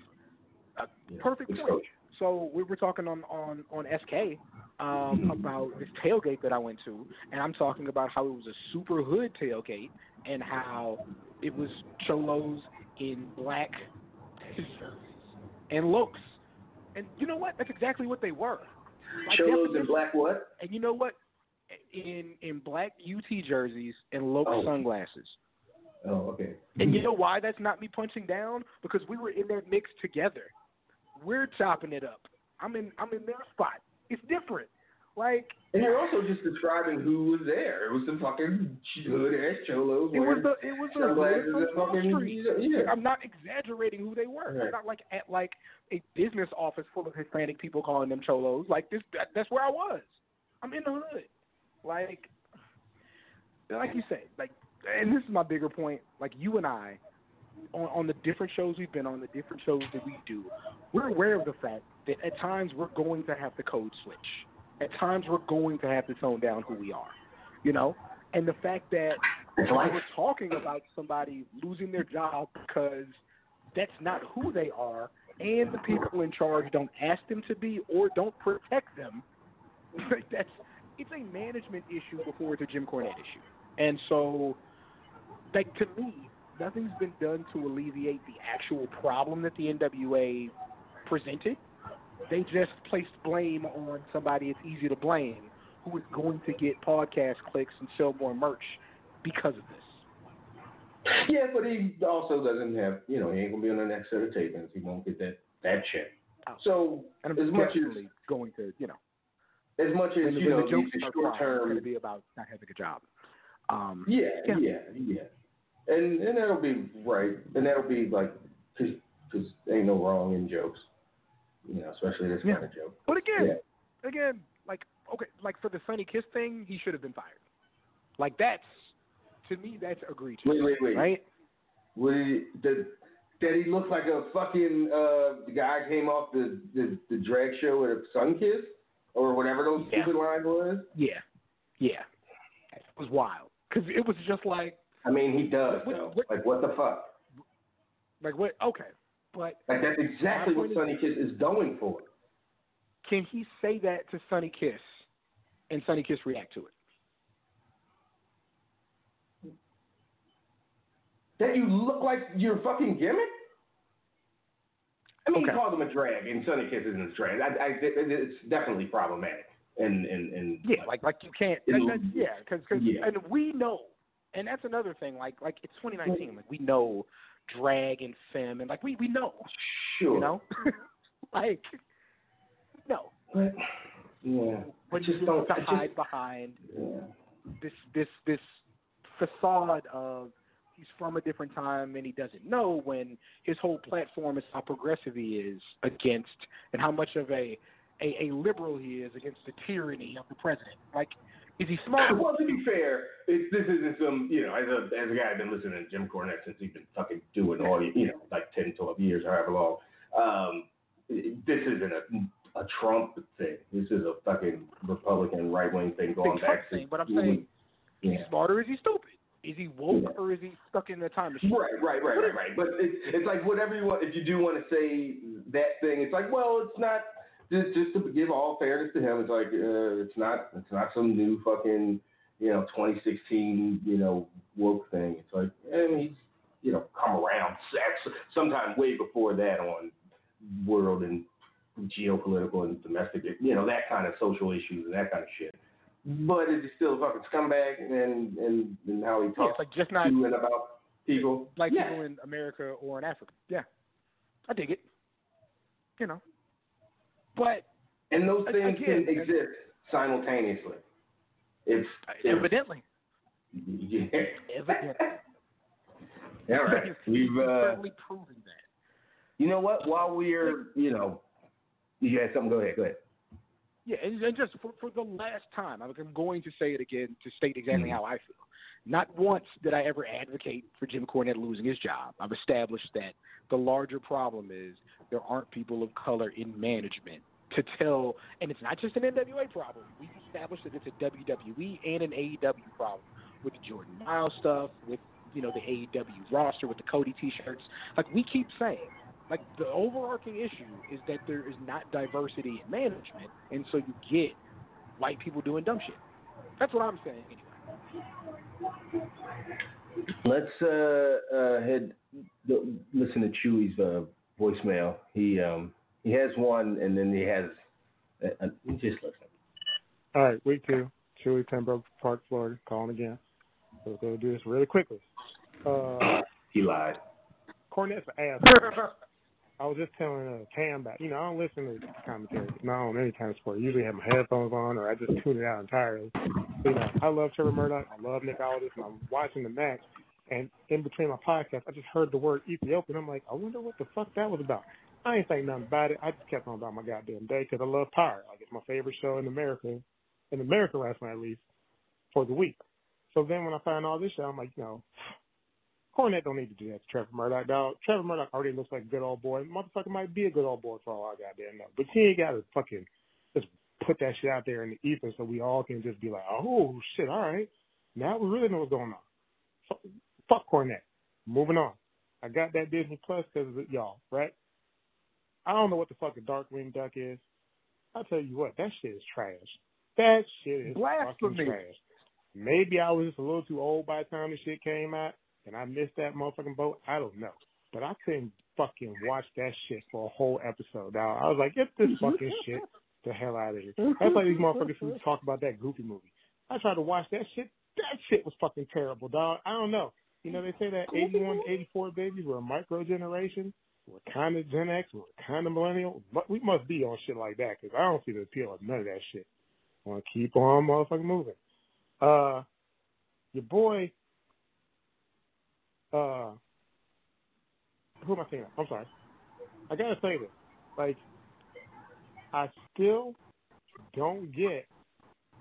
S3: Uh,
S2: you know,
S3: perfect point. So we were talking on on on SK um, about this tailgate that I went to, and I'm talking about how it was a super hood tailgate and how it was cholos in black t-shirts and looks. And you know what? That's exactly what they were.
S2: Cholos in black what?
S3: And you know what? In in black UT jerseys and Loke
S2: Oh.
S3: sunglasses.
S2: Oh, okay.
S3: And you know why that's not me punching down? Because we were in that mix together. We're chopping it up. I'm in I'm in their spot. It's different. Like
S2: And you're also just describing who was there. It was some fucking hood ass cholos.
S3: it was the it was the
S2: sunglasses
S3: hood
S2: and fucking
S3: Street.
S2: yeah.
S3: I'm not exaggerating who they were.
S2: Right.
S3: I'm not like at like a business office full of Hispanic people calling them cholos. Like this that, that's where I was. I'm in the hood. Like like you said, like, and this is my bigger point. Like you and I, on, on the different shows we've been on, the different shows that we do, we're aware of the fact that at times we're going to have to code switch. At times we're going to have to tone down who we are. You know, and the fact that we're talking about somebody losing their job because that's not who they are, and the people in charge don't ask them to be or don't protect them. that's it's a management issue before it's a Jim Cornette issue. And so, like to me, nothing's been done to alleviate the actual problem that the NWA presented. They just placed blame on somebody it's easy to blame, who is going to get podcast clicks and sell more merch because of this.
S2: Yeah, but he also doesn't have, you know, he ain't gonna be on the next set of tapings. He won't get that that check.
S3: Oh.
S2: So
S3: And I'm
S2: as much as
S3: going to, you know,
S2: as much as you know
S3: the jokes
S2: these short
S3: going to be about not having a job. Um,
S2: yeah,
S3: Yeah.
S2: yeah, yeah, and and that'll be right, and that'll be like because ain't no wrong in jokes, you know, especially this
S3: Yeah.
S2: kind of joke.
S3: But again,
S2: Yeah.
S3: again, like okay, like for the Sonny Kiss thing, he should have been fired. Like that's to me, that's egregious.
S2: Wait, wait, wait.
S3: Right?
S2: Would he, did, did he look like a fucking uh, the guy came off the, the the drag show at a Sun Kiss or whatever those
S3: Yeah.
S2: stupid lines was?
S3: Yeah, yeah. It was wild because it was just like,
S2: I mean, he does
S3: What- what-
S2: Like what the fuck?
S3: like what? Okay, but
S2: Like that's exactly what Sonny Kiss is going for.
S3: can he say that to Sonny Kiss, and Sonny Kiss react to it?
S2: That you look like your fucking gimmick? I mean,
S3: Okay.
S2: he called him a drag, and Sunny Kiss isn't a drag. I, I, it, it's definitely problematic. And and and
S3: Yeah, like like you can't. That, that, yeah, because
S2: Yeah.
S3: and we know, and that's another thing. Like like it's 2019. Like we know drag and femme, and like we we know.
S2: sure.
S3: You know, like no,
S2: But yeah,
S3: but
S2: I just
S3: you
S2: don't.
S3: to
S2: I just,
S3: hide behind
S2: yeah.
S3: this this this facade of he's from a different time and he doesn't know when his whole platform is how progressive he is against and how much of a a, a liberal he is against the tyranny of the president. Like, is he smart?
S2: Well, to be fair, it's, this isn't some, you know, as a, as a guy I've been listening to Jim Cornette since he's been fucking doing audio, you know, like 10, 12 years, however long. Um, this isn't a, a Trump thing. This is a fucking Republican right wing thing going
S3: Trump
S2: back to.
S3: thing, but I'm saying, is he smart or is he stupid? Is he woke
S2: Yeah.
S3: or is he stuck in the time machine?
S2: Right, right, right, right, right. But it's it's like whatever you want. If you do want to say that thing, it's like, well, it's not. Just, just to give all fairness to him, it's like uh, it's not it's not some new fucking you know 2016 you know woke thing. It's like, and he's you know come around sex sometime way before that on world and geopolitical and domestic, you know that kind of social issues and that kind of shit. But it's still a fucking scumbag and and, and how he
S3: Yeah,
S2: talks
S3: it's like just
S2: to
S3: not
S2: and about people.
S3: like
S2: yeah.
S3: people in America or in Africa. Yeah, I dig it. You know, but
S2: And those things
S3: again,
S2: can exist simultaneously. It's
S3: evidently,
S2: yeah.
S3: evidently,
S2: All right. We've uh,
S3: certainly proven that.
S2: you know what? While we're you know, you had something. Go ahead. Go ahead.
S3: Yeah, and, and just for, for the last time, I'm going to say it again to state exactly
S2: Mhm.
S3: how I feel. Not once did I ever advocate for Jim Cornette losing his job. I've established that the larger problem is there aren't people of color in management to tell, and it's not just an NWA problem. We've established that it's a WWE and an AEW problem with the Jordan Myles stuff, with you know the AEW roster, with the Cody T-shirts. Like we keep saying, like the overarching issue is that there is not diversity in management, and so you get white people doing dumb shit. That's what I'm saying anyway.
S2: Let's uh, uh, head listen to Chewy's uh, voicemail. He um he has one, and then he has. Uh, uh, just listen.
S4: All right, week two, Chewy, Pembroke Park, Florida, calling again. So we'll do this really quickly. Uh,
S2: He lied.
S4: Cornette's an ass. I was just telling uh, Cam back. You know, I don't listen to commentary, not on any kind of sport. I usually have my headphones on, or I just tune it out entirely. But, you know, I love Trevor Murdoch. I love Nick Aldis, and I'm watching the match. And in between my podcast, I just heard the word Ethiopian. I'm like, I wonder what the fuck that was about. I ain't think nothing about it. I just kept on about my goddamn day because I love Power. Like it's my favorite show in America, in American wrestling at least, for the week. So then when I find all this shit, I'm like, you know, Cornette don't need to do that to Trevor Murdoch, dog. Trevor Murdoch already looks like a good old boy. Motherfucker might be a good old boy for all I goddamn know. But he ain't got to fucking just put that shit out there in the ether so we all can just be like, oh shit, all right, now we really know what's going on. Fuck, fuck Cornette. Moving on. I got that Disney Plus because of y'all, right? I don't know what the fuck a Darkwing Duck is. I'll tell you what, that shit is trash. That shit is fucking trash. Maybe I was just a little too old by the time the shit came out and I missed that motherfucking boat. I don't know. But I couldn't fucking watch that shit for a whole episode. Now I was like, get this fucking shit the hell out of here. That's like these motherfuckers who talk about that goofy movie. I tried to watch that shit. That shit was fucking terrible, dog. I don't know. You know, they say that 81, 84 babies were a micro generation. We're kind of Gen X. We're kind of millennial. But we must be on shit like that because I don't see the appeal of none of that shit. I want to keep on motherfucking moving. Uh, your boy, uh, who am I saying? I'm sorry. I gotta say this. Like, I still don't get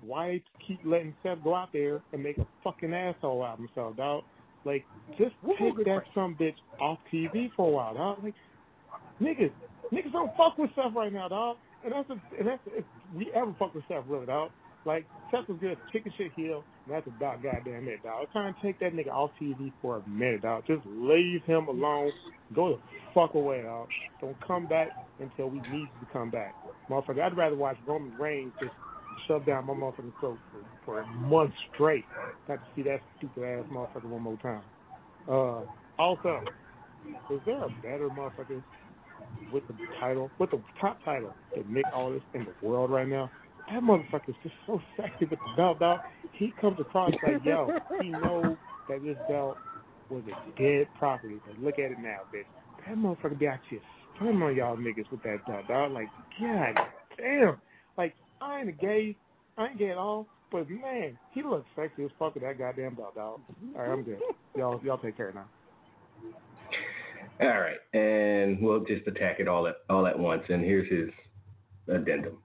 S4: why they keep letting Seth go out there and make a fucking asshole out of himself, dog. Like, just take that some bitch off TV for a while, dog. Like, niggas, niggas don't fuck with Seth right now, dog. And that's a, and that's if we ever fuck with Seth, really, dog. Like, Seth was good, chicken shit heel, and that's about goddamn it, dog. Trying to take that nigga off TV for a minute, dog. Just leave him alone. Go the fuck away, dog. Don't come back until we need you to come back. Motherfucker, I'd rather watch Roman Reigns just shove down my motherfucking throat for, for a month straight. Got to see that stupid ass motherfucker one more time. Uh, also, is there a better motherfucker with the title, with the top title that Nick Aldis in the world right now? That motherfucker's just so sexy with the belt, dog. He comes across like, yo, he knows that this belt was a dead property, but look at it now, bitch. That motherfucker out here stunning on y'all niggas with that belt, dog. Like, god damn. I ain't a gay, I ain't gay at all, but man, he looks sexy as fuck with that goddamn belt, dog. All right, I'm good. Y'all, y'all take care now.
S2: All right, and we'll just attack it all at all at once. And here's his addendum.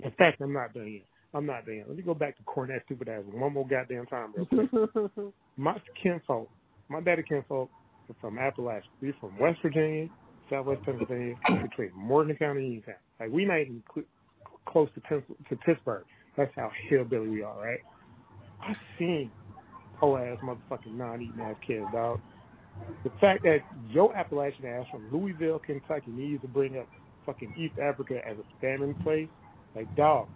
S4: In fact, I'm not done yet. I'm not done yet. Let me go back to Cornette stupid ass one more goddamn time, real quick. my kinfolk, my daddy kinfolk are from Appalachia. We're from West Virginia, Southwest Pennsylvania, between Morgan County and Uniontown. Like we might cl- close to, to Pittsburgh. That's how hillbilly we are, right? I've seen whole ass motherfucking non-eating ass kids, dog. The fact that Joe Appalachian ass from Louisville, Kentucky needs to bring up fucking East Africa as a famine place, like dog.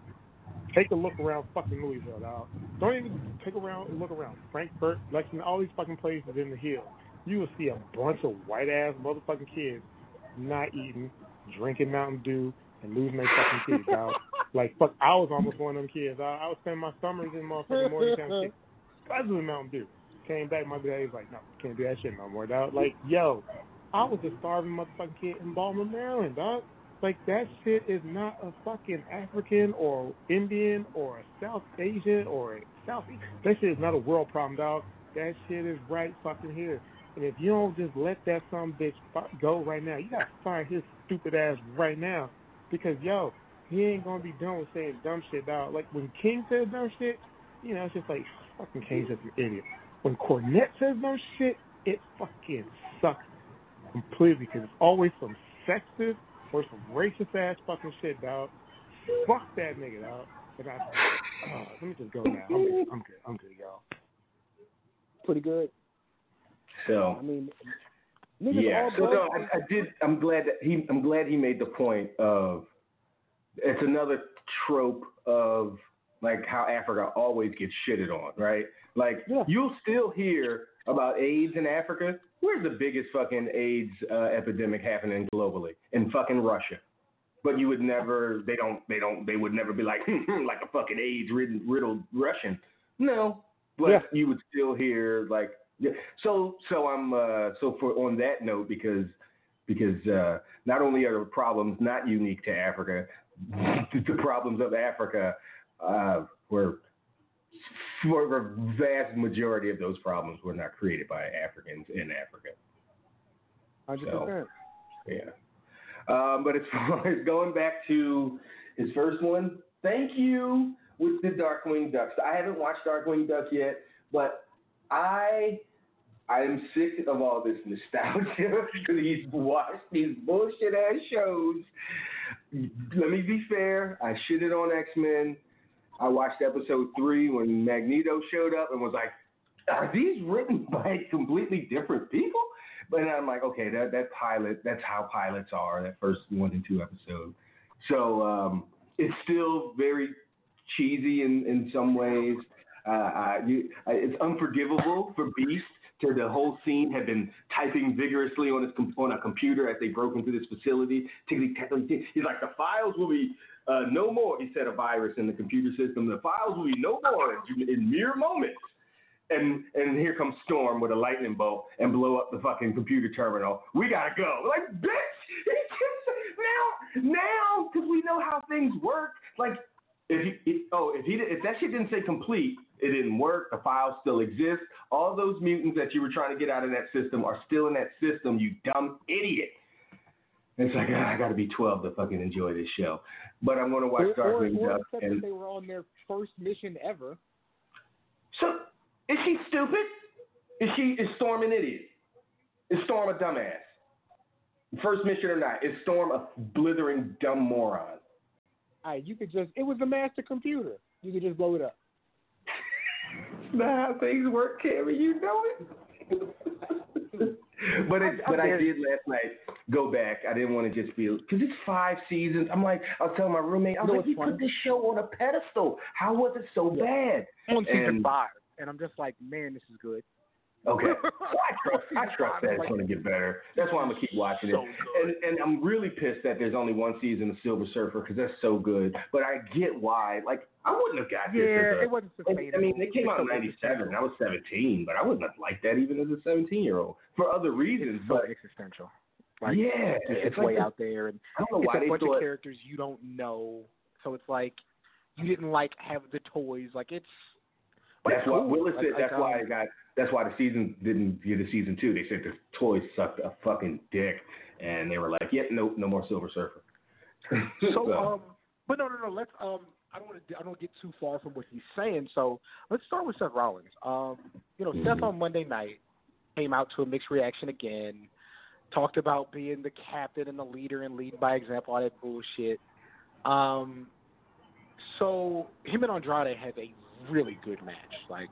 S4: Take a look around fucking Louisville, dog. Don't even take around look around Frankfort, Lexington, all these fucking places in the hills. You will see a bunch of white ass motherfucking kids not eating, drinking Mountain Dew, and losing their fucking teeth, dog. Like fuck, I was almost one of them kids. I, I was spending my summers in motherfucking Morgantown because of the Mountain Dew. Came back, my dad was like, no, can't do that shit no more, dog. Like, yo, I was a starving motherfucking kid in Baltimore, Maryland, dog. Like that shit is not a fucking African or Indian or a South Asian or a South. That shit is not a world problem, dog. That shit is right fucking here. And if you don't just let that some bitch go right now, you gotta fire his stupid ass right now. Because yo, he ain't gonna be done with saying dumb shit, dog. Like when King says dumb shit, you know, it's just like fucking King's just an idiot. When Cornette says dumb shit, it fucking sucks completely because it's always some sexist or some racist ass fucking shit, dog. Fuck that nigga, dog. And I, uh, let me just go now. I'm good. I'm good. I'm good, y'all.
S3: Pretty good.
S2: So
S3: I mean, niggas
S2: yeah,
S3: all
S2: so no, I, I did. I'm glad that he. I'm glad he made the point of. It's another trope of like how Africa always gets shitted on, right? Like
S3: Yeah.
S2: you'll still hear about AIDS in Africa. Where's the biggest fucking AIDS uh, epidemic happening globally? In fucking Russia. But you would never. They don't. They don't. They would never be like like a fucking AIDS ridden riddled Russian. No, but
S3: Yeah.
S2: you would still hear like. Yeah. So so I'm uh, so for on that note because because uh, not only are the problems not unique to Africa, the problems of Africa uh, were for the vast majority of those problems were not created by Africans in Africa.
S3: Hundred
S2: So-
S3: percent.
S2: Yeah. Um, but as far as going back to his first one, thank you, with the Darkwing Ducks. I haven't watched Darkwing Duck yet, but I I am sick of all this nostalgia he's watched these bullshit ass shows. Let me be fair. I shitted on X Men. I watched episode three when Magneto showed up and was like, "Are these written by completely different people?" But I'm like, okay, that that pilot, that's how pilots are. That first one and two episodes. So um, it's still very cheesy in in some ways. Uh, uh, you, uh, it's unforgivable for Beast to the whole scene had been typing vigorously on his on a computer as they broke into this facility. He's like, the files will be uh, no more. He said a virus in the computer system. The files will be no more in, in mere moments. And and here comes Storm with a lightning bolt and blow up the fucking computer terminal. We gotta go. Like bitch, now now because we know how things work. Like if he, if, oh if he if that shit didn't say complete, it didn't work. The file still exists. All those mutants that you were trying to get out of that system are still in that system. You dumb idiot. It's like ah, I got to be 12 to fucking enjoy this show, but I'm gonna watch
S3: Or, or,
S2: Darkwing Duck. And
S3: they were on their first mission ever.
S2: so is she stupid? Is she is Storm an idiot? Is Storm a dumbass? First mission or not? Is Storm a blithering dumb moron?
S3: All right, you could just it was a master computer. You could just blow it up.
S2: Not how things work, Cammy. You know it. but it,
S3: I- I
S2: but I
S3: dare
S2: did last night go back. I didn't want to just feel because it's five seasons. I'm like, I was telling my roommate, I was
S3: You
S2: like,
S3: what's
S2: you
S3: funny?
S2: put this show on a pedestal. How was it so bad?
S3: I'm on season
S2: And-
S3: five, and I'm just like, man, this is good.
S2: Okay, I trust. I trust that it's going to get better. That's why I'm gonna keep watching it.
S3: So.
S2: And and I'm really pissed that there's only one season of Silver Surfer because that's so good. But I get why. Like I wouldn't have got this.
S3: Yeah,
S2: as a,
S3: it wasn't sustainable.
S2: I mean, it came out in '97. I was 17, but I wouldn't have liked that even as a 17 year old for other reasons.
S3: It's so
S2: But
S3: existential. Like,
S2: yeah,
S3: it's,
S2: it's like
S3: way
S2: this-
S3: out there, and
S2: I don't know
S3: it's
S2: why
S3: a bunch
S2: thought.
S3: of characters you don't know. So it's like you didn't like have the toys. Like it's.
S2: That's
S3: it's
S2: why. Willis said.
S3: like,
S2: That's why
S3: um,
S2: I got. That's why the season didn't get a season two. They said the toys sucked a fucking dick, and they were like, "Yep, no, no more Silver Surfer."
S3: So, um, but no, no, no. Let's um, I don't want to, I don't get too far from what he's saying. So let's start with Seth Rollins. Um, you know, Seth on Monday night came out to a mixed reaction again. Talked about being the captain and the leader and leading by example, all that bullshit. Um, so him and Andrade have a really good match. Like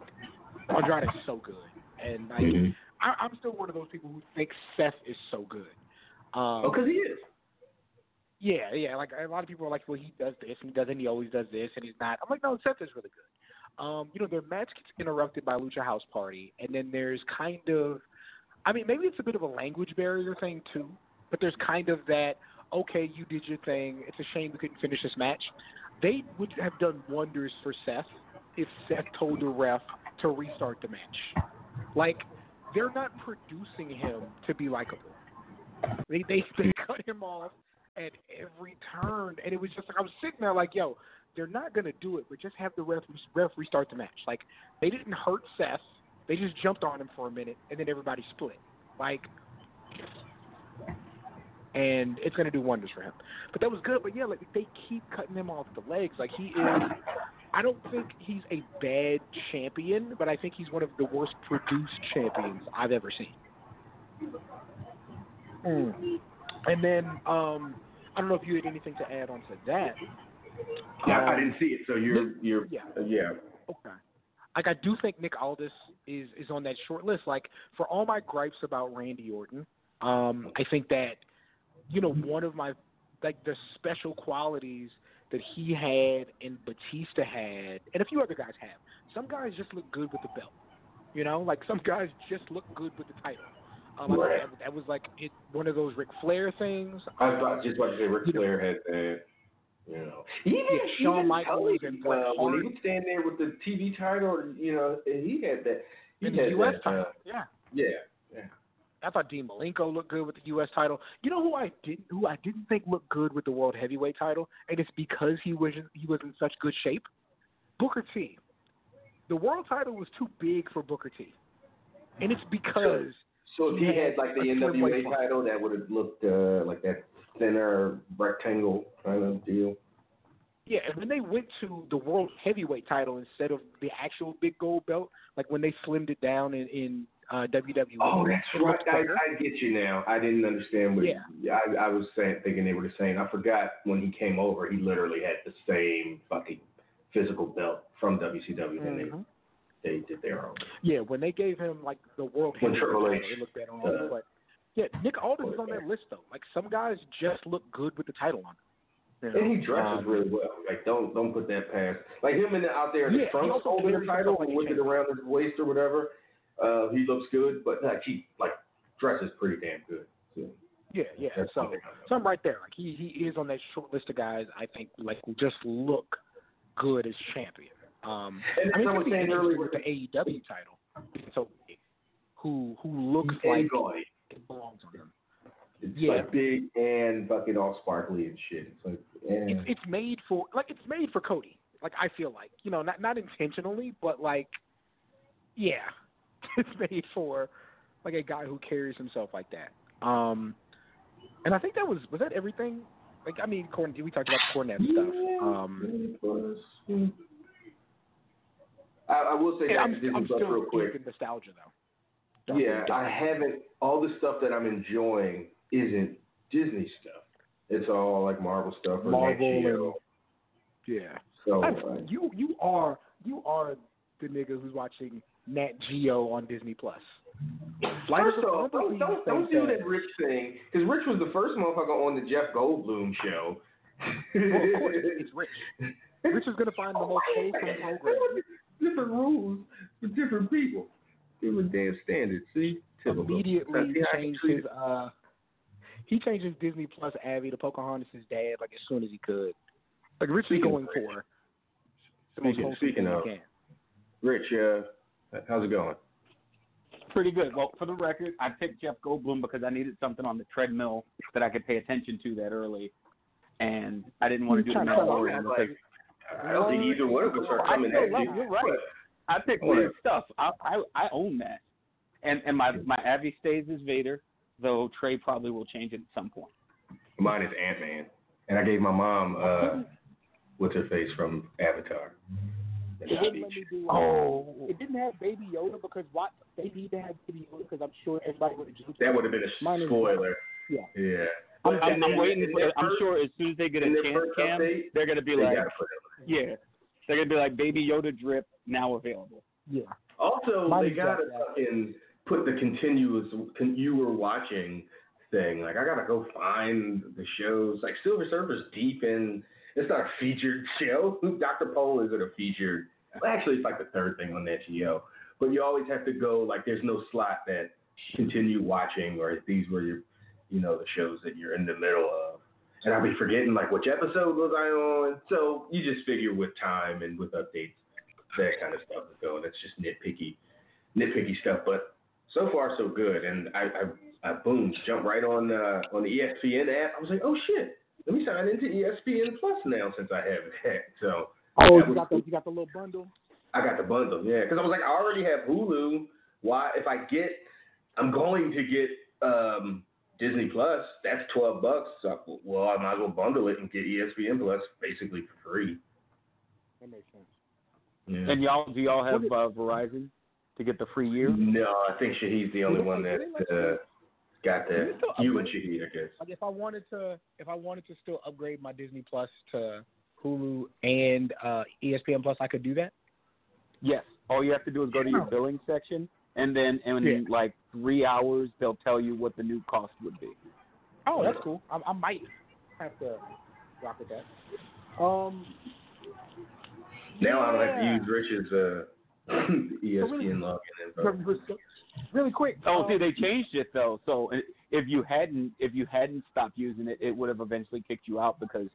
S3: Andrade is so good, and like
S2: Mhm.
S3: I, I'm still one of those people who think Seth is so good. Um,
S2: oh, because he is.
S3: yeah, yeah. Like a lot of people are like, well, he does this and he does, and he always does this, and he's not. I'm like, no, Seth is really good. Um, you know, their match gets interrupted by Lucha House Party, and then there's kind of, I mean, maybe it's a bit of a language barrier thing too, but there's kind of that. Okay, you did your thing. It's a shame we couldn't finish this match. They would have done wonders for Seth if Seth told the ref to restart the match. Like, they're not producing him to be likable. They they they cut him off at every turn, and it was just like I was sitting there like, yo, they're not gonna do it, but just have the ref ref restart the match. Like they didn't hurt Seth, they just jumped on him for a minute, and then everybody split. Like, and it's gonna do wonders for him. But that was good. But yeah, like they keep cutting him off the legs. Like he is. I don't think he's a bad champion, but I think he's one of the worst produced champions I've ever seen. Mm. And then um, I don't know if you had anything to add on to that.
S2: Yeah, I
S3: Um,
S2: didn't see it. So you're you're
S3: yeah.
S2: yeah.
S3: Okay. Like I do think Nick Aldis is is on that short list. Like for all my gripes about Randy Orton, um, I think that you know one of my like the special qualities that he had and Batista had, and a few other guys have. Some guys just look good with the belt. You know, like some guys just look good with the title. Um,
S2: Right.
S3: that, that was like it, one of those Ric Flair things.
S2: I thought just about to say Ric Flair had that. You know, even,
S3: Yeah, Shawn
S2: even
S3: Michaels and Bret
S2: uh, when he
S3: Hart.
S2: would stand there with the TV title, you know, he had that. He
S3: in
S2: had
S3: the U.S.
S2: that,
S3: title.
S2: uh,
S3: yeah.
S2: yeah, yeah.
S3: I thought Dean Malenko looked good with the U.S. title. You know who I didn't who I didn't think looked good with the World Heavyweight title, and it's because he was he was in such good shape. Booker T. The world title was too big for Booker T, and it's because
S2: So if he had
S3: had
S2: like the NWA title, that would have looked uh, like that thinner rectangle kind of deal.
S3: Yeah, and when they went to the world heavyweight title instead of the actual big gold belt, like when they slimmed it down in, in uh, WWE.
S2: Oh, that's right. I. I get you now. I didn't understand what.
S3: Yeah.
S2: I, I was saying, thinking they were the same. I forgot when he came over, he literally had the same fucking physical belt from WCW, and
S3: Mhm.
S2: they they did their own.
S3: Yeah, when they gave him like the world
S2: When Triple
S3: title,
S2: H,
S3: it looked better on
S2: uh.
S3: But yeah, Nick Aldis is on that list though. Like some guys just look good with the title on. You know?
S2: And he dresses
S3: Um,
S2: really well. Like don't don't put that past. Like him in the, out there in
S3: Yeah,
S2: the
S3: he
S2: trunks holding the title
S3: like a
S2: with it around his waist or whatever. Uh, he looks good, but like he like dresses pretty damn good. So,
S3: Yeah, yeah.
S2: that's
S3: So, so I'm right there. Like he he is on that short list of guys. I think like who just look good as champion. Um,
S2: And
S3: I mean,
S2: was saying earlier,
S3: with the AEW title. So, who who looks like
S2: gaudy.
S3: it belongs on him?
S2: It's
S3: Yeah.
S2: like big and fucking all sparkly and shit. It's like.
S3: It's it's made for like it's made for Cody. Like I feel like you know not not intentionally, but like yeah, it's made for like a guy who carries himself like that. Um, and I think that was was that everything. Like I mean, Corn, we talked about the Cornette stuff. Um,
S2: I, I will say that
S3: I'm, I'm still
S2: real quick.
S3: in nostalgia though.
S2: Yeah, I haven't. All the stuff that I'm enjoying isn't Disney stuff. It's all like Marvel stuff or
S3: Marvel and yeah.
S2: So uh,
S3: you you are you are the nigga who's watching Nat Geo on Disney Plus. Like,
S2: First off, don't, don't, don't do
S3: that-
S2: Rich thing, because Rich was the first motherfucker on the Jeff Goldblum show.
S3: Well, of course, it's Rich. Rich is gonna find the most wholesome program.
S2: different rules for different people. Different damn standards. See? Typical.
S3: Immediately
S2: That's
S3: changed his uh he changed his Disney Plus Abby to Pocahontas' dad like as soon as he could. Like Rich is going for
S2: Speaking- speaking of-. Rich, uh, how's it going?
S5: Pretty good. Well, for the record, I picked Jeff Goldblum because I needed something on the treadmill that I could pay attention to that early, and I didn't want to do the
S3: Trying to-
S5: Mandalorian because
S2: I don't think either one of us are
S5: I
S2: coming at you.
S5: you're right. I picked
S2: Whatever.
S5: weird stuff. I, I I own that, and and my my Abby stays as Vader, though Trey probably will change it at some point.
S2: Mine is Ant Man, and I gave my mom uh, what's her face from Avatar.
S3: It wouldn't let me do uh,
S5: Oh,
S3: it didn't have Baby Yoda because what they need to have Baby Yoda because I'm sure everybody would have jumped.
S2: That would have been
S3: Mine
S2: a
S3: is-
S2: spoiler.
S3: Yeah.
S2: Yeah.
S5: I'm, I'm, I'm waiting for.
S2: their
S5: I'm sure as soon as they get a chance
S2: first
S5: cam,
S2: update,
S5: they're gonna be
S2: They
S5: like,
S2: gotta put it.
S5: yeah, they're gonna be like Baby Yoda drip now available.
S3: Yeah.
S2: Also,
S3: Mine
S2: they gotta
S3: that,
S2: fucking put the continuous con- you were watching thing. Like I gotta go find the shows. Like Silver Surfer's deep in. It's not a featured show. Doctor Pol isn't a featured. Well, actually, it's like the third thing on Nat Geo. But you always have to go. Like there's no slot that continue watching, or if these were your, you know, the shows that you're in the middle of. And I'll be forgetting like which episode was I on. So you just figure with time and with updates that kind of stuff is going. That's just nitpicky, nitpicky stuff. But so far so good. And I, I, I boom, jumped right on uh, on the ESPN app. I was like, oh shit, let me sign into ESPN Plus now since I have it. So
S3: Oh,
S2: That
S3: you got the you got the little bundle.
S2: I got the bundle, yeah, because I was like, I already have Hulu. Why, if I get, I'm going to get um, Disney Plus. That's twelve bucks. So, well, I might as well bundle it and get ESPN Plus basically for free.
S3: That makes sense.
S2: Yeah.
S5: And y'all, do y'all have uh, Verizon to get the free year?
S2: No, I think Shahid's the only one that uh, got that. You and Shahid, I guess.
S3: Like if I wanted to, if I wanted to still upgrade my Disney Plus to Hulu and uh, ESPN Plus, I could do that.
S5: Yes. All you have to do is go to your billing section, and then in
S3: Yeah.
S5: like three hours, they'll tell you what the new cost would be.
S3: Oh, that's cool. I, I might have to rock with that. Um,
S2: Now I don't have to use Rich's uh, ESPN login info.
S3: really quick.
S5: Oh,
S3: um,
S5: see, they changed it though. So if you hadn't, if you hadn't stopped using it, it would have eventually kicked you out because,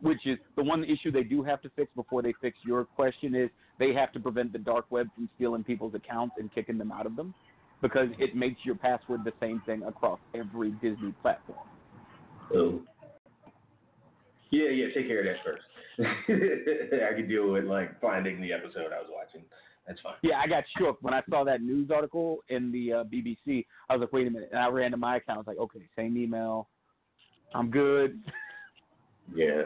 S5: which is the one issue they do have to fix before they fix your question is they have to prevent the dark web from stealing people's accounts and kicking them out of them, because it makes your password the same thing across every Disney platform.
S2: Oh. Yeah, yeah, take care of that first. I could deal with like finding the episode I was watching. That's fine.
S5: Yeah, I got shook when I saw that news article in the uh, BBC. I was like, wait a minute, and I ran to my account. I was like, okay, same email. I'm good.
S2: Yeah.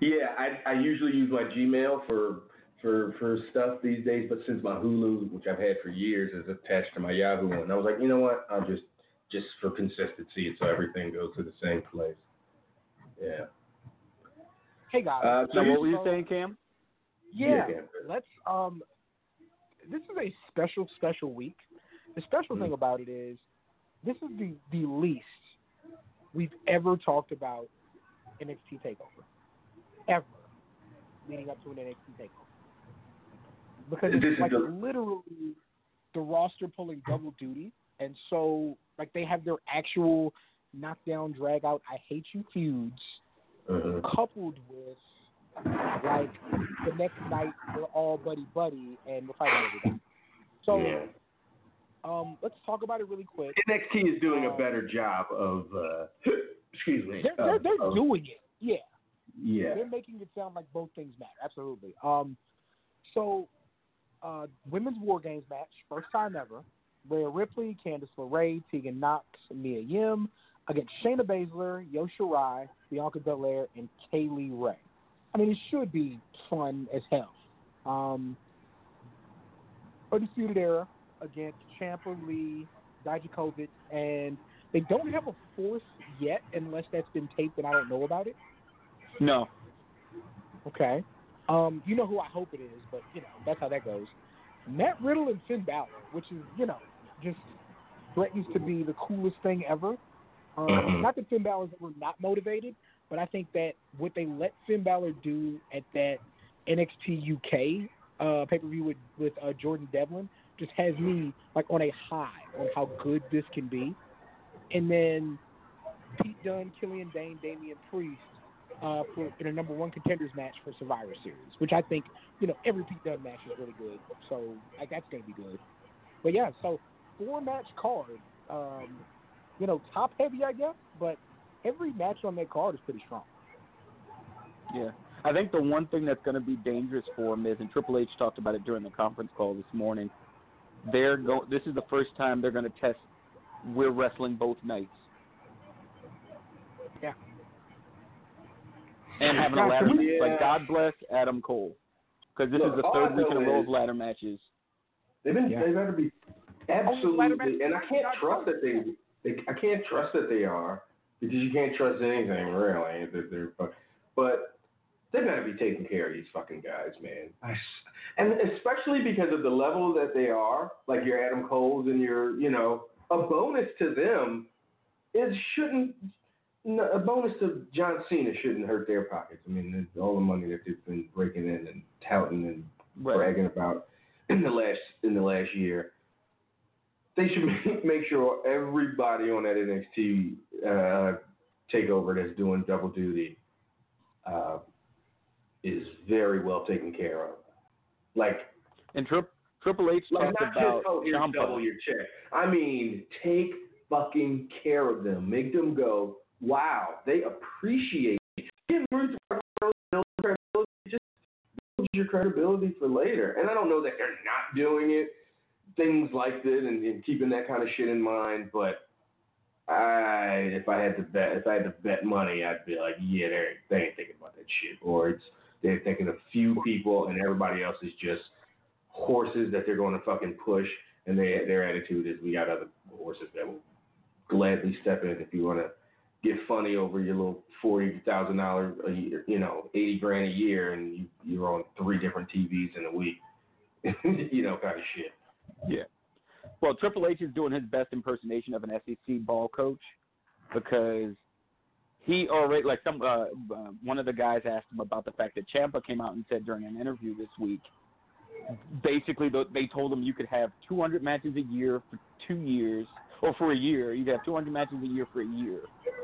S2: Yeah, I I usually use my Gmail for for for stuff these days, but since my Hulu, which I've had for years, is attached to my Yahoo one, I was like, you know what? I'll just just for consistency, so everything goes to the same place. Yeah.
S3: Hey guys.
S2: Uh,
S5: So
S2: so
S5: what were you saying, Cam?
S3: Yeah,
S2: Yeah,
S3: let's um. This is a special, special week. The special
S2: Mhm.
S3: thing about it is, this is the the least we've ever talked about NXT Takeover, ever, leading up to an NXT Takeover, because it's like literally the roster pulling double duty, and so like they have their actual knockdown, drag out, I hate you feuds
S2: Mhm.
S3: coupled with like the next night we're all buddy buddy and we're fighting every guy. So
S2: yeah.
S3: um, let's talk about it really quick.
S2: NXT is doing a better job of. Uh, excuse me.
S3: They're they're, they're doing it. Yeah,
S2: Yeah.
S3: they're making it sound like both things matter. Absolutely. Um, so uh, women's war games match, first time ever. Rhea Ripley, Candice LeRae, Tegan Nox, Mia Yim against Shayna Baszler, Io Shirai, Bianca Belair, and Kay Lee Ray. I mean, it should be fun as hell. Um, Undisputed Era against Ciampa Lee, Dijakovic, and they don't have a fourth yet unless that's been taped and I don't know about it.
S5: No.
S3: Okay. Um, you know who I hope it is, but you know that's how that goes. Matt Riddle and Finn Balor, which is you know just threatens to be the coolest thing ever. Um. Not that Finn Balor's ever not motivated, but I think that what they let Finn Balor do at that NXT UK uh, pay per view with with uh, Jordan Devlin just has me like on a high on how good this can be. And then Pete Dunne, Killian Dain, Damian Priest uh, for in a number one contenders match for Survivor Series, which I think you know every Pete Dunne match is really good, so like that's gonna be good. But yeah, so four match card, um, you know, top heavy I guess, but every match on that card is pretty strong.
S5: Yeah. I think the one thing that's going to be dangerous for them is, and Triple H talked about it during the conference call this morning. They're go. This is the first time they're going to test. We're wrestling both nights.
S3: Yeah.
S5: And having a ladder
S3: so
S5: match.
S2: we-
S5: Like
S2: uh,
S5: God bless Adam Cole, because this
S2: Look,
S5: is the third week in a row of ladder matches.
S2: They've been
S3: Yeah.
S2: they better be absolutely, and I can't trust that they, they. I can't trust that they are because you can't trust anything really. They're, fuck- but they better be taking care of these fucking guys, man. I and especially because of the level that they are, like your Adam Cole's and your, you know, a bonus to them is shouldn't. A bonus to John Cena shouldn't hurt their pockets. I mean, all the money that they've been breaking in and touting and bragging about in the last in the last year. They should make, sure everybody on that NXT uh, takeover that's doing double duty uh, is very well taken care of. Like,
S5: And Tri- Triple H
S2: like
S5: talked
S2: not
S5: about
S2: just oh double your check. I mean, take fucking care of them. Make them go. Wow, they appreciate. Give Ruth. Just build your credibility for later. And I don't know that they're not doing it, things like this, and, and keeping that kind of shit in mind. But I, if I had to bet, if I had to bet money, I'd be like, yeah, they ain't, they ain't thinking about that shit. Or it's they're thinking a few people, and everybody else is just horses that they're going to fucking push. And they, their attitude is, we got other horses that will gladly step in if you want to get funny over your little forty thousand dollars a year, you know, eighty grand a year, and you, you're on three different TVs in a week, you know, kind of shit.
S5: Yeah. Well, Triple H is doing his best impersonation of an SEC ball coach because he already like some uh, uh, one of the guys asked him about the fact that Ciampa came out and said during an interview this week. Basically, they told him you could have 200 matches a year for two years, or for a year. You could have 200 matches a year for a year,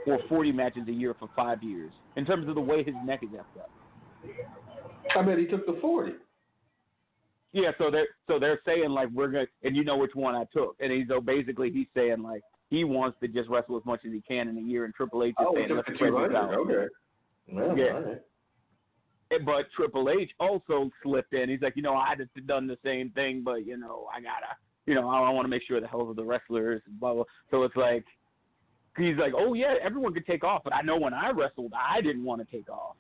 S5: or 40 matches a year for five years. In terms of the way his neck is effed up.
S2: I bet he took the forty.
S5: Yeah, so they're so they're saying like we're gonna, and you know which one I took, and he's so basically he's saying like he wants to just wrestle as much as he can in a year, and Triple H is
S2: Oh,
S5: saying
S2: took
S5: let's
S2: two
S5: this out.
S2: Okay. Well,
S5: Yeah.
S2: right.
S5: And- But Triple H also slipped in. He's like, you know, I just done the same thing, but you know, I gotta, you know, I, I want to make sure the health of the wrestlers, blah blah. So it's like he's like, oh yeah, everyone could take off, but I know when I wrestled, I didn't want to take off.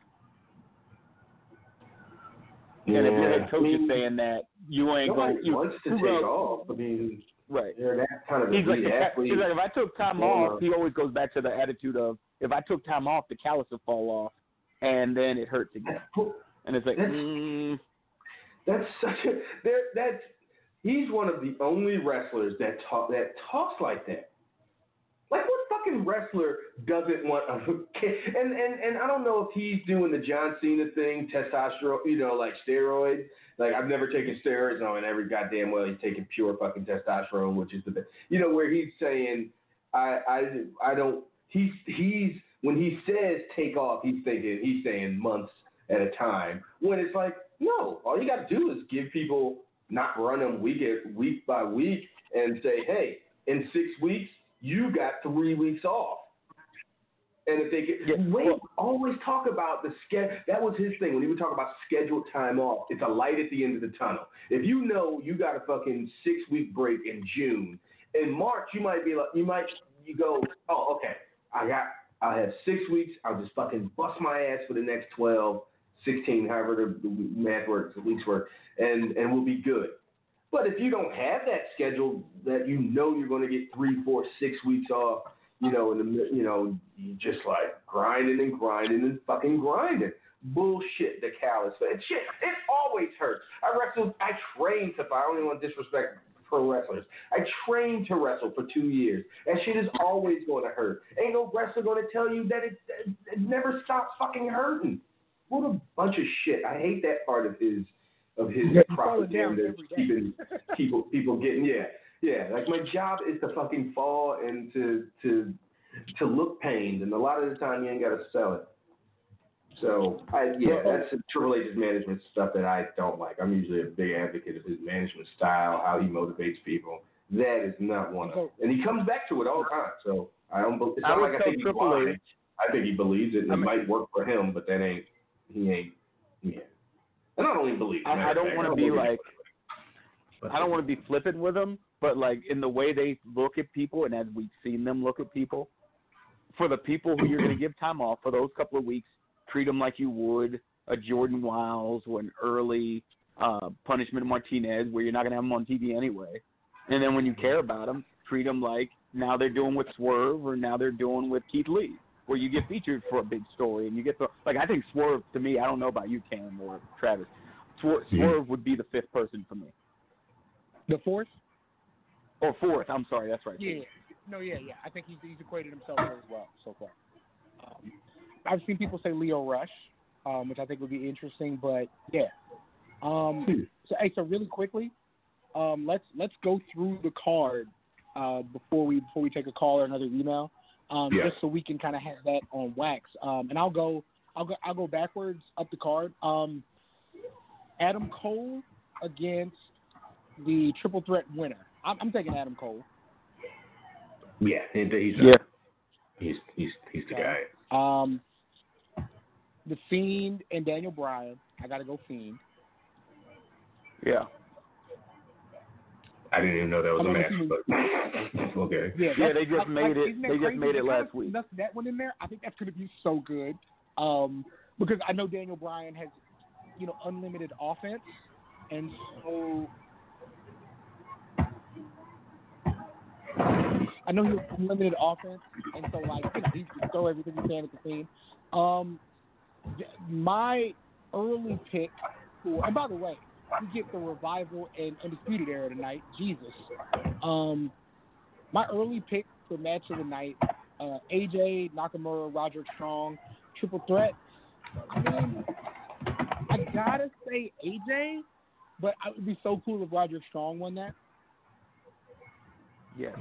S5: And if your
S2: Yeah.
S5: head coach
S2: I mean,
S5: is saying that, you ain't going. You,
S2: wants to take
S5: else-
S2: off. I mean,
S5: Right.
S2: they're that kind of
S5: He's like,
S2: elite
S5: the, ca-
S2: athlete.
S5: he's like, if I took time
S2: Yeah.
S5: off, he always goes back to the attitude of, if I took time off, the callus will fall off, and then it hurts again. And it's like,
S2: That's-
S5: mm,
S2: That's such a there. That's he's one of the only wrestlers that talk that talks like that. Fucking wrestler doesn't want a and and and I don't know if he's doing the John Cena thing, testosterone, you know, like steroids. Like I've never taken steroids, no, and every goddamn well he's taking pure fucking testosterone, which is the best. You know where he's saying, I I I don't. He's he's when he says take off, he's thinking he's saying months at a time. When it's like, no, all you got to do is give people not run them week at week by week and say, hey, in six weeks you got three weeks off. And if they get,
S5: Yeah,
S2: always talk about the schedule. That was his thing when he would talk about scheduled time off. It's a light at the end of the tunnel. If you know you got a fucking six week break in June, in March you might be like, you might you go, oh okay, I got, I have six weeks. I'll just fucking bust my ass for the next 12, 16, however the math works, the weeks work, and and we'll be good. But if you don't have that schedule that you know you're going to get three, four, six weeks off, you know, in the you know, you just like grinding and grinding and fucking grinding. Bullshit, the callus. But shit, it always hurts. I wrestled, I trained to fight. I don't even want to disrespect pro wrestlers. I trained to wrestle for two years. That shit is always going to hurt. Ain't no wrestler going to tell you that it, it, it never stops fucking hurting. What a bunch of shit. I hate that part of his of his
S3: Yeah, you fall down
S2: propaganda keeping people people getting yeah yeah. Like my job is to fucking fall and to to to look pained and a lot of the time you ain't got to sell it. So I yeah that's the Triple H's management stuff that I don't like. I'm usually a big advocate of his management style how he motivates people. That is not one of them and he comes back to it all the time so I don't it's
S5: I
S2: not
S5: would
S2: like I think he's
S5: Triple H-
S2: I think he believes it and
S5: I
S2: it might work for him but that ain't he ain't yeah and I don't even believe.
S5: I, I don't want to be like, I don't want to be flippant with them, but like in the way they look at people, and as we've seen them look at people, for the people who you're going to give time off for those couple of weeks, treat them like you would a Jordan Myles or an early uh, Punishment Martinez, where you're not going to have them on TV anyway. And then when you care about them, treat them like now they're doing with Swerve or now they're doing with Keith Lee, where you get featured for a big story and you get the like. I think Swerve to me, I don't know about you, Cam or Travis. Swerve, Swerve would be the fifth person for me,
S3: The fourth?
S5: or fourth. I'm sorry, that's right.
S3: Yeah. No, yeah, yeah. I think he's, he's equated himself very well so far. Um, I've seen people say Lio Rush, um, which I think would be interesting, but yeah. Um, so, hey, so really quickly, um, let's let's go through the card uh, before we before we take a call or another email, um,
S2: Yeah.
S3: just so we can kind of have that on wax. Um, and I'll go I'll go I'll go backwards up the card. Um, Adam Cole against the triple threat winner. I'm, I'm taking Adam Cole.
S2: Yeah, and he's
S5: Yeah.
S2: he's he's he's the
S3: Okay.
S2: guy.
S3: Um, the Fiend and Daniel Bryan. I got to go Fiend.
S5: Yeah.
S2: I didn't even know that was a
S3: long
S2: match, but okay.
S3: Yeah,
S5: Yeah, they just
S3: I-
S5: made it-
S3: isn't that
S5: they just made it last week.
S3: snuck That one in there, I think that's going to be so good. Um, because I know Daniel Bryan has, you know, unlimited offense, and so I know he has unlimited offense, and so like you know, he can throw everything he can at the team. Um, my early pick for, and by the way, we get the revival and undisputed era tonight. Jesus. Um, my early pick for match of the night: uh, AJ Nakamura, Roger Strong, triple threat. I mean, I gotta say AJ, but it would be so cool if Roger Strong won that.
S5: Yeah.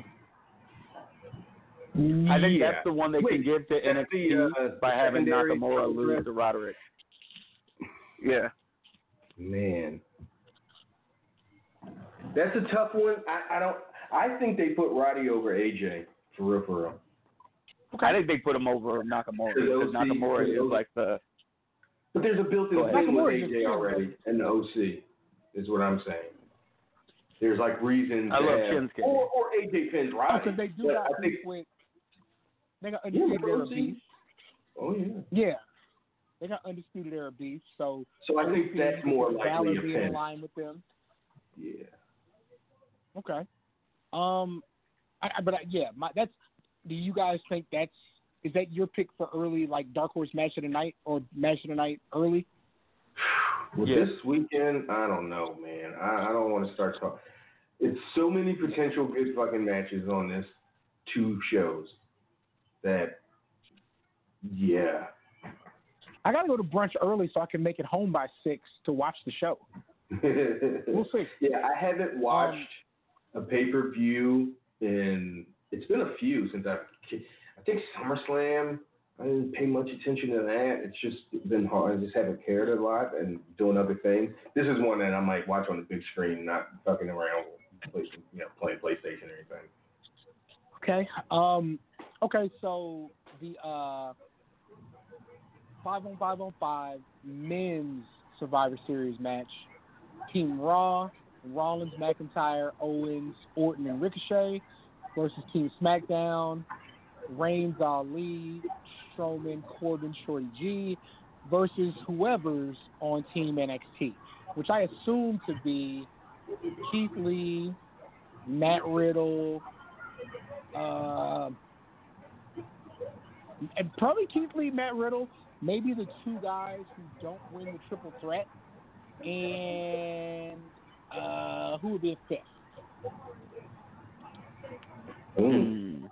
S5: I think
S2: Yeah.
S5: that's the one they
S2: Wait,
S5: can give to
S2: that's
S5: NXT
S2: the, uh,
S5: by having Nakamura lose to Roderick. Yeah.
S2: Man, that's a tough one. I, I don't. I think they put Roddy over AJ for real, for real. Okay.
S5: I think they put him over Nakamura
S2: Because
S5: because Nakamura is like the
S2: But there's a built-in thing with AJ
S3: a-
S2: already in the OC, is what I'm saying. There's like reasons.
S5: I love
S2: have-
S5: Shinsuke.
S2: Or, or AJ pins oh, Roddy.
S3: Because they do
S2: but
S3: got
S2: I think.
S3: beef with. They got
S2: Yeah,
S3: undisputed era
S2: OC.
S3: beef.
S2: Oh yeah.
S3: Yeah. they got undisputed era beef. So
S2: So I think that's more
S3: Balor
S2: likely a
S3: being in line with them.
S2: Yeah.
S3: Okay. Um, I, I- but I, yeah, my that's. Do you guys think that's is that your pick for early like dark horse match of the night or match of the night early?
S2: Well,
S5: Yeah.
S2: this weekend, I don't know, man. I, I don't want to start talking. It's so many potential good fucking matches on this two shows that, yeah.
S3: I gotta go to brunch early so I can make it home by six to watch the show. We'll see.
S2: Yeah, I haven't watched a pay per view in. It's been a few since I. I think SummerSlam. I didn't pay much attention to that. It's just been hard. I just haven't cared a lot and doing other things. This is one that I might watch on the big screen, not fucking around, you know, playing PlayStation or anything.
S3: Okay. Um. Okay. So the uh five on five on five men's Survivor Series match. Team Raw, Rollins, McIntyre, Owens, Orton, and Ricochet versus Team SmackDown, Reigns, Ali, Strowman, Corbin, Shorty G versus whoever's on Team NXT, which I assume to be Keith Lee, Matt Riddle, uh, and probably Keith Lee, Matt Riddle, maybe the two guys who don't win the triple threat, and uh, who would be a fifth?
S2: Mm.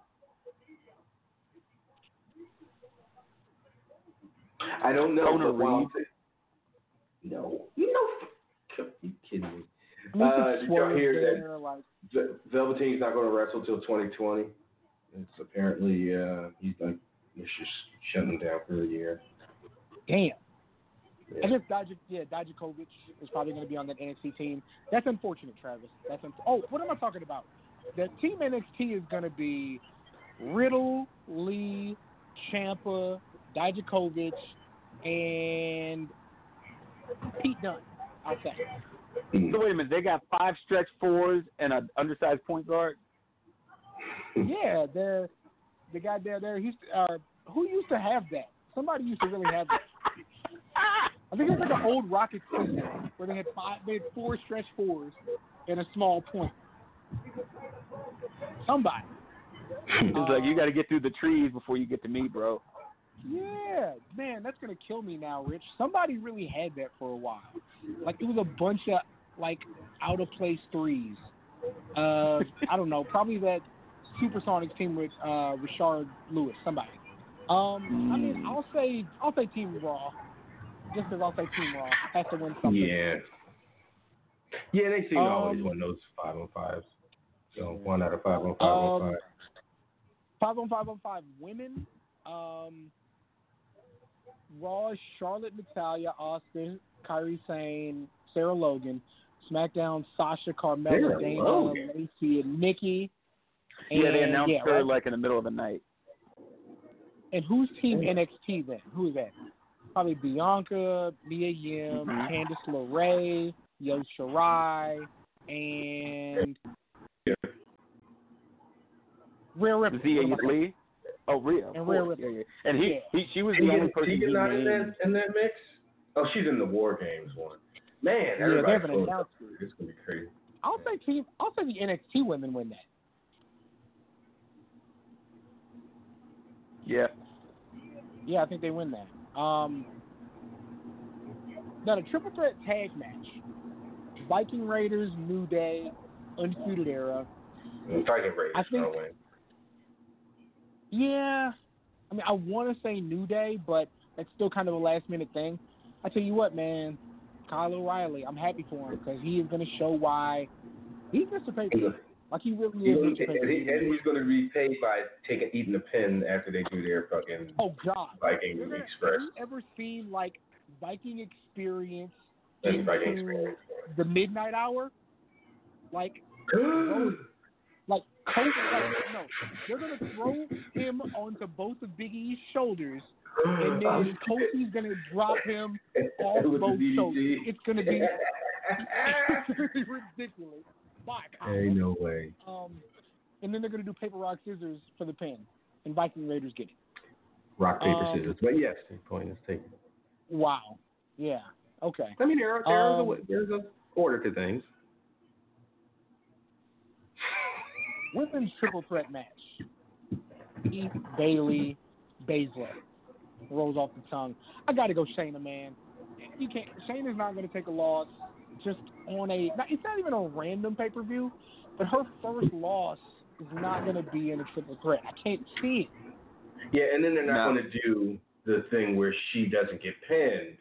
S2: I don't know.
S5: Kona
S2: but while-
S5: Reed.
S2: No, no. You kidding me?
S3: We
S2: Uh, did y'all hear that?
S3: like,
S2: Velveteen's not going to wrestle till 2020. It's apparently uh, he's like he's just shutting down for a year.
S3: damn.
S2: Yeah.
S3: I guess Daj- yeah, Dijakovic is probably going to be on that NXT team. That's unfortunate, Travis. That's un- oh, what am I talking about? The team NXT is going to be Riddle, Lee, Ciampa, Dijakovic, and Pete Dunne. I'll say.
S2: Mm.
S5: So wait a minute, they got five stretch fours and an undersized point guard.
S3: Yeah, the the guy there, there, he's uh, who used to have that? Somebody used to really have that. I think it was like an old Rocket system where they had five, they had four stretch fours and a small point. Somebody.
S5: It's like you got to get through the trees before you get to me, bro.
S3: Yeah, man, that's gonna kill me now, Rich. Somebody really had that for a while. Like it was a bunch of like out of place threes. Uh, I don't know, probably that Supersonics team with uh, Rashard Lewis, somebody. Um, I mean, I'll say I'll say Team Raw, just because I'll say Team Raw has to win something.
S2: Yeah. Yeah, they seem to always
S3: Um,
S2: win those five on fives. So one out of five on five on
S3: Um,
S2: five.
S3: Five on five on five women. Um, Raw, Charlotte, Natalya, Austin, Kairi Sane, Sarah Logan. SmackDown, Sasha, Carmella,
S2: Sarah
S3: Dana,
S2: Logan.
S3: Lacey, and Nikki.
S5: yeah, they announced
S3: yeah,
S5: her
S3: right.
S5: like in the middle of the night.
S3: And who's Team NXT then? Who is that? Probably Bianca, Mia Yim,
S5: Mhm.
S3: Candice LeRae, Io Shirai, and Rhea Ripley.
S5: Xia
S3: What am I saying?
S5: Lee. Oh, Rhea. of
S3: And Rhea. Ripley.
S5: Yeah, yeah. And he,
S3: Yeah.
S5: he she was the only person
S2: Tegan
S5: he
S2: not in that in that mix? Oh, she's in the War Games one. Man,
S3: Yeah, they
S2: everybody's
S3: haven't
S2: close.
S3: it.
S2: It's gonna be crazy.
S3: I'll say team. I'll say the NXT women win that.
S5: Yeah.
S3: Yeah, I think they win that. Um, now a triple threat tag match: Viking Raiders, New Day, Undisputed Era.
S2: Mm, Viking Raiders
S3: I think-
S2: win.
S3: Yeah, I mean, I want to say New Day, but that's still kind of a last minute thing. I tell you what, man, Kyle O'Reilly, I'm happy for him because he is going to show why he's Mr. Paper. Like he really
S2: He,
S3: is
S2: and,
S3: Mr. Paper.
S2: he, and he's gonna be paid by taking eating a pin after they do their fucking
S3: Oh God!
S2: Viking Express.
S3: Have you ever seen like Viking Experience
S2: That's
S3: into
S2: Viking Experience.
S3: the midnight hour? Like, like Coach, like, no, they're gonna throw him onto both of Big E's shoulders, and then Kofi's gonna drop him off
S2: With
S3: both
S2: DDT.
S3: shoulders. It's gonna be, it's ridiculous. Bye, Kyle.
S2: Ain't no way.
S3: Um, and then they're gonna do paper rock scissors for the pin, and Viking Raiders get it.
S2: Rock paper
S3: Um,
S2: scissors. But yes, your point is taken.
S3: Wow. Yeah. Okay.
S2: I mean, there, there's
S3: Um,
S2: a there's a order to things.
S3: Women's triple threat match. Heath, Bayley, Baszler. Rolls off the tongue. I got to go Shayna, man. You can't. Shayna's not going to take a loss just on a. It's not even a random pay per view, but her first loss is not going to be in a triple threat. I can't see it.
S2: Yeah, and then they're not
S5: No.
S2: going to do the thing where she doesn't get pinned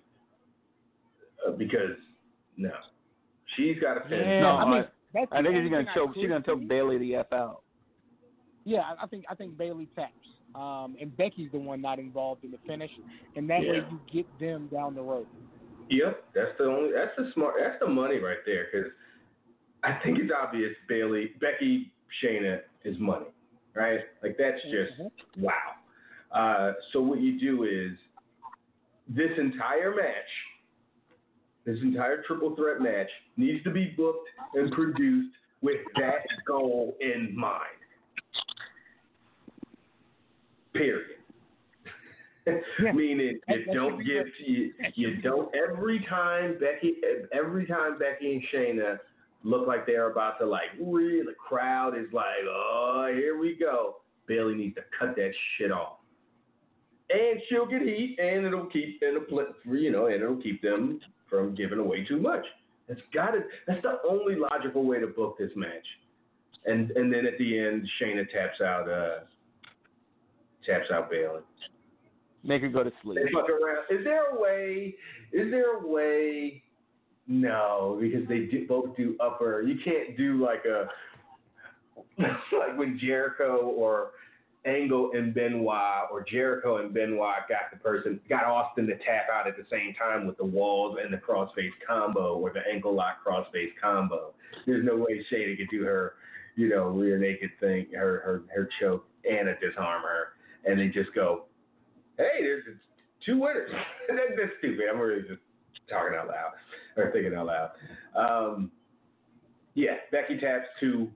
S2: uh, because no, she's got to pin.
S3: Yeah,
S5: No,
S3: I mean,
S5: I-
S3: that's
S5: I think she's gonna
S3: thing
S5: choke. She's gonna choke. Bayley the f out.
S3: Yeah, I- I think I think Bayley taps, um, and Becky's the one not involved in the finish, and that way you get them down the road.
S2: Yep, that's the only that's the smart that's the money right there because I think it's obvious Bayley Becky Shayna is money, right? Like that's just
S3: Mhm.
S2: wow. Uh, so what you do is this entire match, this entire triple threat match needs to be booked and produced with that goal in mind. Period.
S3: Yeah.
S2: Meaning you
S3: that
S2: don't give you, you don't every time Becky every time Becky and Shayna look like they're about to like really the crowd is like oh here we go Bayley needs to cut that shit off and she'll get heat and it'll keep and it'll, you know and it'll keep them from giving away too much that's got to that's the only logical way to book this match and and then at the end Shayna taps out uh taps out Bayley
S5: Make her go to sleep.
S2: they fuck around. Is there a way? Is there a way? No, because they do, both do upper. You can't do like a like when Jericho or Angle and Benoit or Jericho and Benoit got the person got Austin to tap out at the same time with the walls and the crossface combo or the ankle lock crossface combo. There's no way Shayna could do her, you know, rear naked thing, her her her choke and a disarm her, and they just go, hey, there's two winners. that, that's stupid. I'm really just talking out loud or thinking out loud. Um, yeah, Becky taps to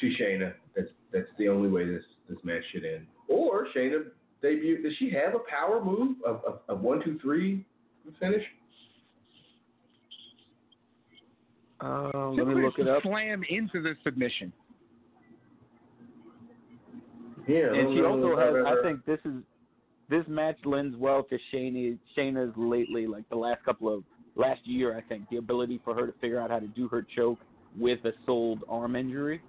S2: to Shayna. That's that's the only way this this match should end. Or Shayna debut. Does she have a power move of of, of one two three finish?
S5: Um, let me look
S3: it's
S5: it up.
S3: Slam into the submission.
S2: Yeah.
S5: And she also
S2: if I've
S5: has. I think this is this match lends well to Shayna. Shayna's lately, like the last couple of last year, I think the ability for her to figure out how to do her choke with a sold arm injury,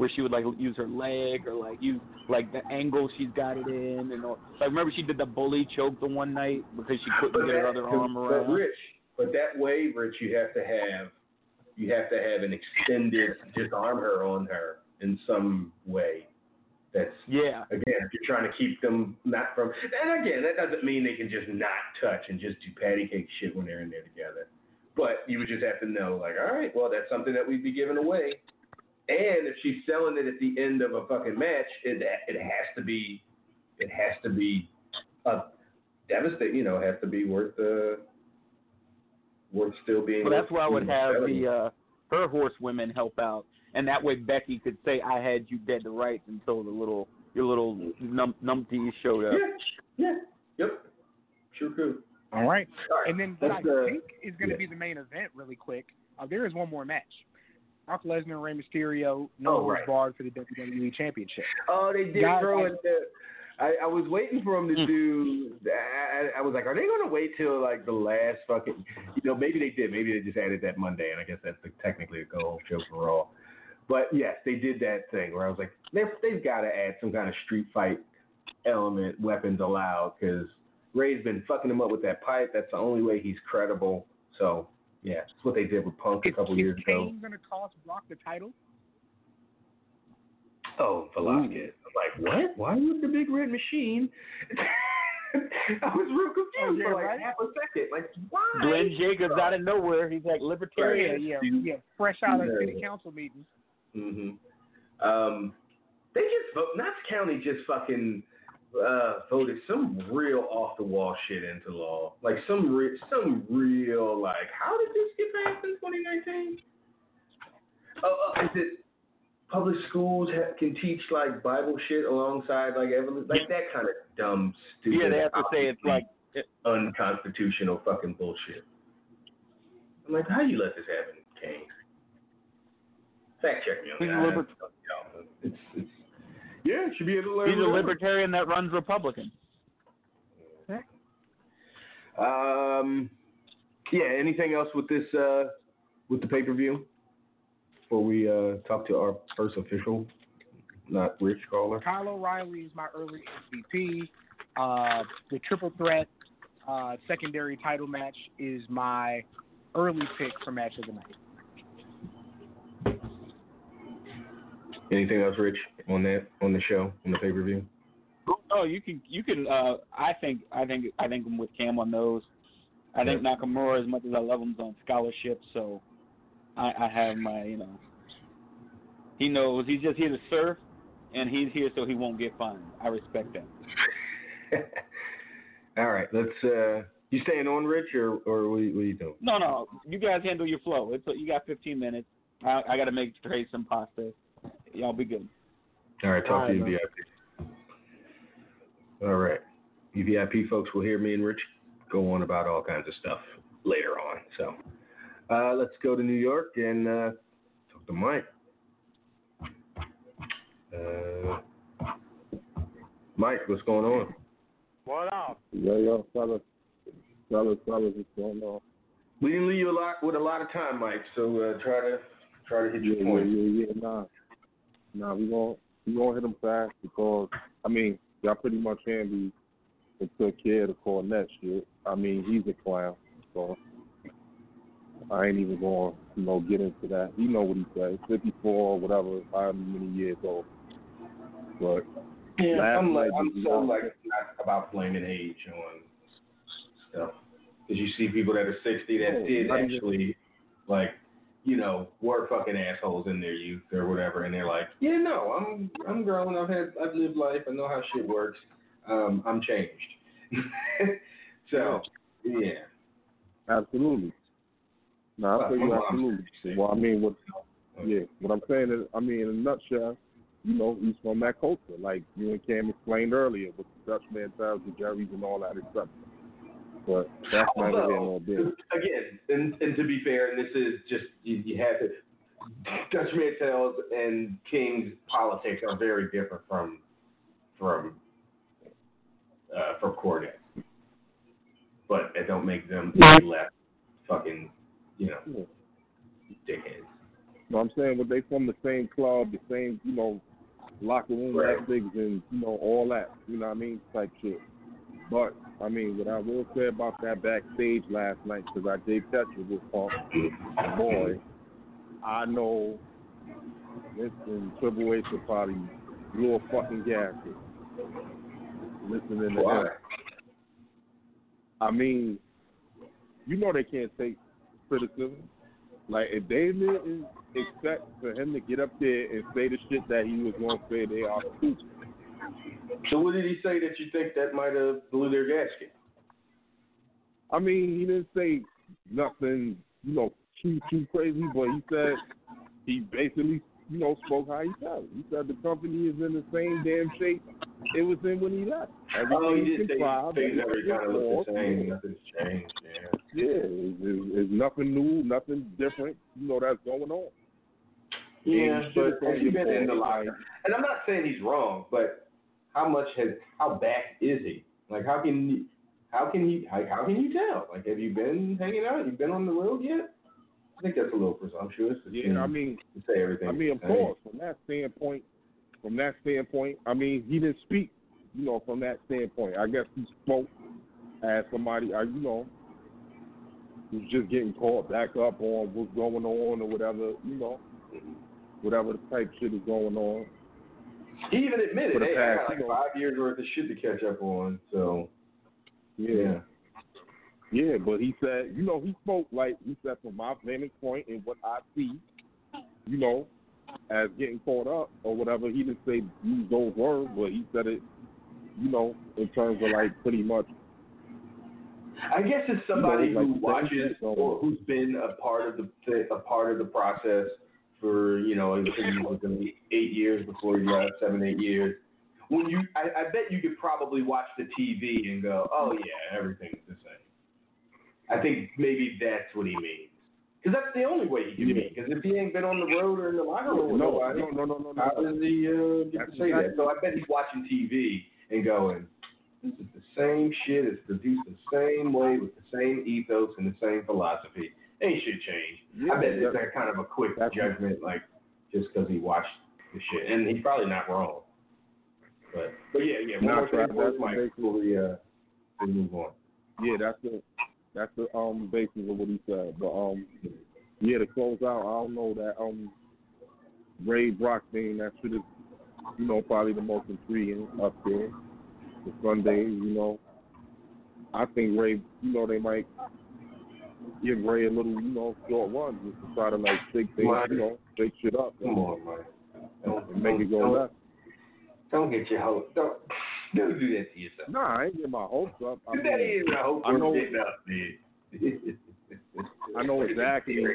S5: where she would like use her leg or like use like the angle she's got it in, and all. like remember she did the bully choke the one night because she couldn't
S2: But
S5: get her other arm around. but.
S2: Rich, but that way, Rich, you have to have you have to have an extended disarm her on her in some way. That's
S5: Yeah,
S2: again, if you're trying to keep them not from, and again, that doesn't mean they can just not touch and just do patty cake shit when they're in there together. But you would just have to know, like, all right, well, that's something that we'd be giving away. And if she's selling it at the end of a fucking match, it it has to be, it has to be, a devastating. You know, it has to be worth the, worth still being.
S5: Well, that's why I would have
S2: selling.
S5: the uh, her horsewomen help out, and that way Becky could say, "I had you dead to rights" until the little your little num- numpties showed up.
S2: Yeah, yeah, yep, sure could.
S3: All right.
S2: All right,
S3: And then what I
S2: let's, uh,
S3: think is going to
S2: yeah.
S3: be the main event, really quick. Uh, there is one more match. Brock Lesnar and Rey Mysterio, no
S2: Oh, right.
S3: barred for the WWE Championship.
S2: Oh, they did
S3: Guys,
S2: throw
S3: I-
S2: it. I, I was waiting for them to
S5: Mm.
S2: do. I, I was like, are they going to wait till like the last fucking? You know, maybe they did. Maybe they just added that Monday, and I guess that's the, technically a go home show for Raw. But yes, they did that thing where I was like, they've, they've got to add some kind of street fight element, weapons allowed, because Rey's been fucking him up with that pipe. That's the only way he's credible. So yeah, that's what they did with Punk a couple
S3: is
S2: years ago.
S3: Kane going to cost Brock the title?
S2: Oh, Velasquez. I'm like, what? Why would the big red machine? I was real confused
S3: Oh, yeah,
S2: for like
S3: right?
S2: half a second. Like, why?
S5: Glenn Jacobs out of nowhere, he's like
S3: Yeah,
S5: libertarian.
S3: yeah, yeah. Fresh out of
S2: Yeah.
S3: city council meeting.
S2: hmm Um, they just vote. Knox County just fucking uh, voted some real off the wall shit into law. Like some re- some real like, how did this get passed in 2019? Oh, uh, is it public schools ha- can teach like Bible shit alongside like evidence, like that kind of dumb stupid.
S5: Yeah, they have to say it's like
S2: unconstitutional fucking bullshit. I'm like, how you let this happen, Kane? Fact check me on that. It's, it's, yeah, it should be a little.
S5: He's a libertarian that runs Republican.
S2: Um, yeah. Anything else with this? Uh, with the pay per view? Before we uh talk to our first official, not Rich caller.
S3: Kyle O'Reilly is my early MVP. Uh, the triple threat uh, secondary title match is my early pick for match of the night.
S2: Anything else, Rich, on that on the show on the pay per view?
S5: Oh, you can you can. Uh, I think I think I think I'm with Cam on those. I think Nakamura, as much as I love him, is on scholarship, so I, I have my you know. He knows he's just here to serve, and he's here so he won't get fined. I respect that.
S2: All right, let's. uh You staying on, Rich, or or what, what are you doing?
S5: No, no, you guys handle your flow. It's you got 15 minutes. I, I got to make Trey some pasta. Y'all be good.
S2: All right, talk
S4: All
S2: to you,
S4: right,
S2: VIP. All right, you VIP folks will hear me and Rich go on about all kinds of stuff later on. So uh, let's go to New York and uh, talk to Mike. Uh, Mike, what's going on?
S4: What up?
S6: Yo, yo, fellas, fellas, fellas, what's going on?
S2: We didn't leave you a lot with a lot of time, Mike. So uh, try to try to hit your
S6: yeah,
S2: point.
S6: yeah, yeah, nah, nah, we gonna we gonna hit them fast because I mean y'all pretty much handled and took care of the Cornette shit. I mean he's a clown, so I ain't even gonna you know get into that. You know what he said, fifty four, whatever, however many years old. But
S2: Yeah, I'm like I'm so
S6: not-
S2: like not about blaming age on stuff because you see people that are 60 that
S6: Oh,
S2: did actually like you know were fucking assholes in their youth or whatever, and they're like, yeah, no, I'm I'm grown, I've had I've lived life, I know how shit works, um, I'm changed. so yeah,
S6: Absolutely. No, I
S2: my
S6: you absolutely.
S2: 66.
S6: Well, I mean, what? Yeah, what I'm saying is, I mean, in a nutshell, you know, he's from that culture, like you and Cam explained earlier, with the Dutch Mantells, the Jerry's, and all that stuff. But that's neither here nor
S2: Although,
S6: there.
S2: again, and, and to be fair, and this is just you, you have to. Dutch Mantells and King's politics are very different from from uh, from Cornette, but it don't make them any less fucking you know dickheads.
S6: You know what I'm saying? But they from the same club, the same, you know, locker room
S2: Right.
S6: ethics, and you know all that. You know what I mean? Type shit. But I mean, what I will say about that backstage last night, because I did catch it with Punk, boy, I know and Triple H will probably blew a fucking gasket listening to
S2: Why?
S6: him. I mean, you know they can't take criticism. Like if they didn't expect for him to get up there and say the shit that he was going to say, they are stupid.
S2: So what did he say that you think that might have blew their gasket?
S6: I mean, he didn't say nothing, you know, too too crazy, but he said he basically, you know, spoke how he felt. He said the company is in the same damn shape it was in when he left.
S2: Oh, he
S6: Everything's
S2: did say things
S6: everything's
S2: kind of look the same. Nothing's changed. Yeah.
S6: Yeah, it's, it's, nothing new, nothing different, you know, that's going on.
S2: Yeah,
S6: And
S2: but has he been in the locker? And I'm not saying he's wrong, but how much has how back is he? Like how can you, how can you like how can you tell? Like have you been hanging out? You been on the road yet? I think that's a little presumptuous.
S6: Yeah, I mean,
S2: to say everything.
S6: I mean, of course, from that standpoint, from that standpoint, I mean, he didn't speak, you know, from that standpoint. I guess he spoke as somebody, uh, you know, who's just getting caught back up on what's going on or whatever, you know, whatever the type shit is going on.
S2: He even admitted, hey, I got like five years worth of shit to catch up on. So
S6: Yeah. Yeah, but he said, you know, he spoke like he said from my vantage point and what I see, you know, as getting caught up or whatever. He didn't say use those words, but he said it, you know, in terms of like pretty much.
S2: I guess it's somebody
S6: You know, like
S2: who watches or who's been a part of the a part of the process for you know I think he was in the eight years before he left, seven eight years, when you, I, I bet you could probably watch the TV and go, oh yeah, everything's the same. I think maybe that's what he means. Because that's the only way he can
S6: Yeah.
S2: mean. Because if he ain't been on the road or in the locker room with
S6: No,
S2: nobody,
S6: no, no, no, no, no.
S2: how does he uh, get to say that? So I bet he's watching TV and going, this is the same shit. It's produced the same way with the same ethos and the same philosophy. Ain't shit changed.
S6: Yeah,
S2: I bet it's
S6: that-
S2: kind of a quick
S6: that's-
S2: judgment, like just because he watched the shit, and he's probably not wrong. But but yeah, yeah. One
S6: Nah,
S2: more thing
S6: Trav, that's
S2: Mike, before we uh we move on.
S6: Yeah, that's the that's the um basis of what he said. But um yeah, to close out, I don't know that um Rey Brock thing that should have you know, probably the most intriguing up there. The Sunday, you know. I think Rey you know, they might give Rey a little, you know, short run just to try to like shake things, you know, shake shit up
S2: Come on, man. Don't,
S6: and make it go left.
S2: don't get your hope. Don't don't do that to yourself.
S6: Nah, I ain't getting my hopes up. I
S2: Do that
S6: mean,
S2: is I hope
S6: I know-
S2: up.
S6: I know exactly. You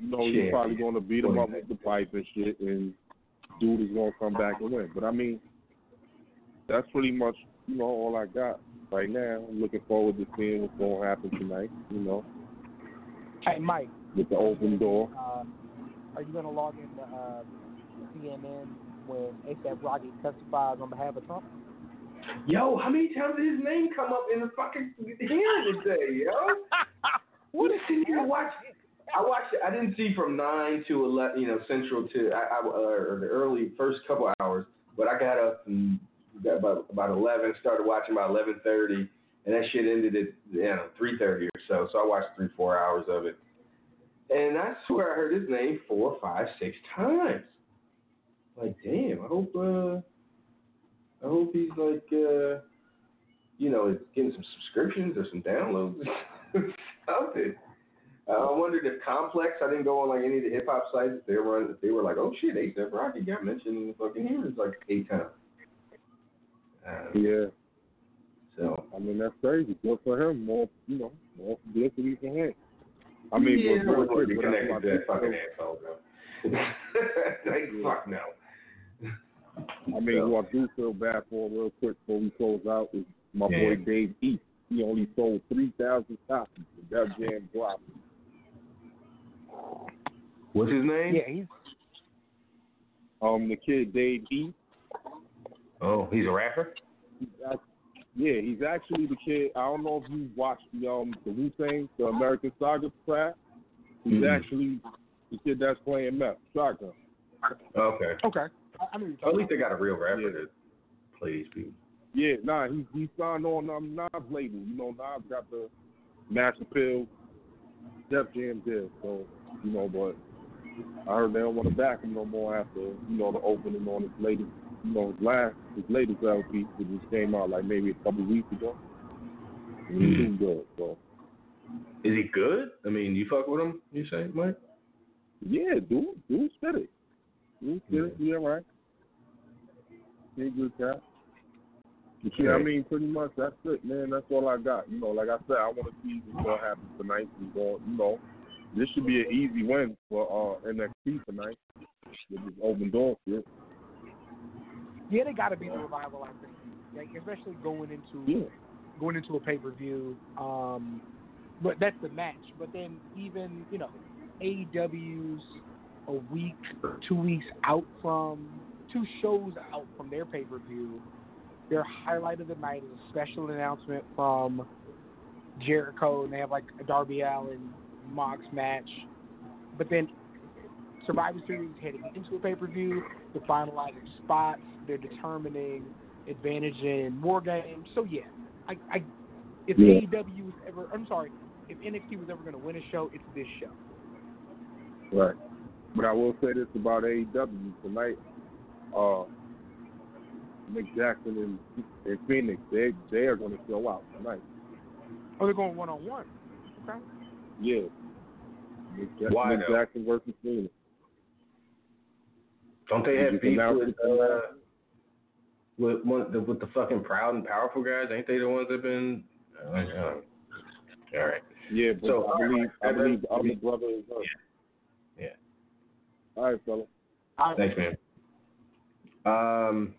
S6: know,
S2: Shit.
S6: probably going to beat him up with the pipe and shit, and dude is going to come back and win. But I mean, that's pretty much, you know, all I got right now. I'm looking forward to seeing what's going to happen tonight, you know,
S3: Hey, Mike,
S6: with the open door.
S3: uh, are you going to log into uh, CNN when ASAP Rocky testifies on behalf of Trump?
S2: Yo, how many times did his name come up in the fucking hearing today, yo? what is sitting here watch? I watched. I didn't see from nine to eleven, you know, central to I, I uh, or the early first couple hours, but I got up and got about about eleven. Started watching about eleven thirty, and that shit ended at you know three thirty or so. So I watched three four hours of it, and I swear I heard his name four, five, six times. Like, damn, I hope. uh I hope he's like, uh, you know, getting some subscriptions or some downloads, something. Uh, I wondered if Complex. I didn't go on like any of the hip hop sites. They were, they were like, oh shit, ASAP Rocky got mentioned in the fucking hearings like eight times. Uh,
S6: Yeah,
S2: so
S6: I mean, that's crazy. Good for him. More, you know, more publicity for him. I mean,
S2: yeah,
S6: but
S2: I
S6: real
S2: wouldn't be
S6: quick, but that's
S2: connected
S6: my
S2: to that fucking asshole though. like, fuck no.
S6: I mean,
S2: So-
S6: who I do feel bad for real quick before we close out is my
S2: Yeah.
S6: boy Dave East. He only sold 3,000 copies of Def Jam dropped.
S2: What's his name?
S3: Yeah, he's
S6: Um, the kid Dave East,
S2: Oh, he's a rapper.
S6: he's act- yeah, he's actually the kid. I don't know if you watched the um the Wu Tang, the American Saga track. He's
S2: Mhm.
S6: actually the kid that's playing meth, shotgun.
S2: Okay.
S3: okay. I, I mean,
S2: At least they got a real rapper
S6: Yeah.
S2: that plays people.
S6: Yeah, nah, he he signed on um Nas label. You know, Nas got the Mass Appeal, Def Jam deal. So you know, but I heard they don't want to back him no more after you know the opening on his latest, you know, his last his latest LP, which just came out like maybe a couple weeks ago. He's doing good. So
S2: Is he good? I mean, you fuck with him? You say, Mike?
S6: yeah, dude, dude, spit it. Dude, spit it. Yeah, right. He good guy. Yeah, I mean, pretty much that's it, man. That's all I got. You know, like I said, I want to see what's gonna happen tonight. We're going, you know, this should be an easy win for uh NXT tonight with this open door shit.
S3: Yeah, they got to be the revival. I think, like especially going into
S6: Yeah,
S3: going into a pay per view. Um, but that's the match. But then even you know, AEW's a week, two weeks out from two shows out from their pay per view. Their highlight of the night is a special announcement from Jericho, and they have like a Darby Allin Mox match. But then Survivor Series heading into a pay per view. They're finalizing spots. They're determining advantage in war games. So yeah, I, I if
S6: Yeah.
S3: AEW was ever, I'm sorry, if NXT was ever going to win a show, it's this show.
S6: right. But I will say this about AEW tonight. Uh, Nick Jackson and, and Fenix, they they are going to show out tonight.
S3: Oh, they're going one on one. Okay.
S6: Yeah. Nick, Ja-
S2: Why,
S6: Nick
S2: though?
S6: Jackson versus Fenix.
S2: Don't they have
S6: can
S2: beef with uh, with one the, with the fucking proud and powerful guys? Ain't they the ones that been? Uh, uh, all right.
S6: Yeah, but
S2: So,
S6: I believe I believe the
S2: alright.
S6: other brother is hurt.
S2: Yeah.
S6: All right, fella.
S2: Thanks, man. Um,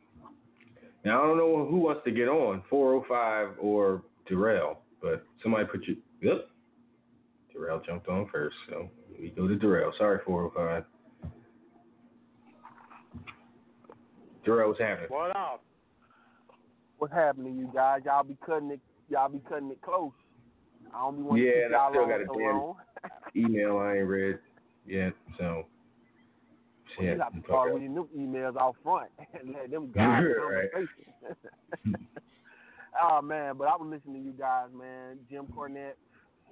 S2: Now I don't know who wants to get on, 405 or Darrell, but somebody put you. Yep. Darrell jumped on first, so we go to Darrell. Sorry, 405. What's happening?
S7: What up? What's happening, you guys? Y'all be cutting it. Y'all be cutting it close. I don't be wanting
S2: Yeah,
S7: to keep
S2: I
S7: y'all
S2: still
S7: on
S2: got a
S7: so
S2: damn email I ain't read yet, so.
S7: Well, you have to start reading them emails out front and let them the
S2: Right.
S7: oh man, but I was listening to you guys, man. Jim Cornette,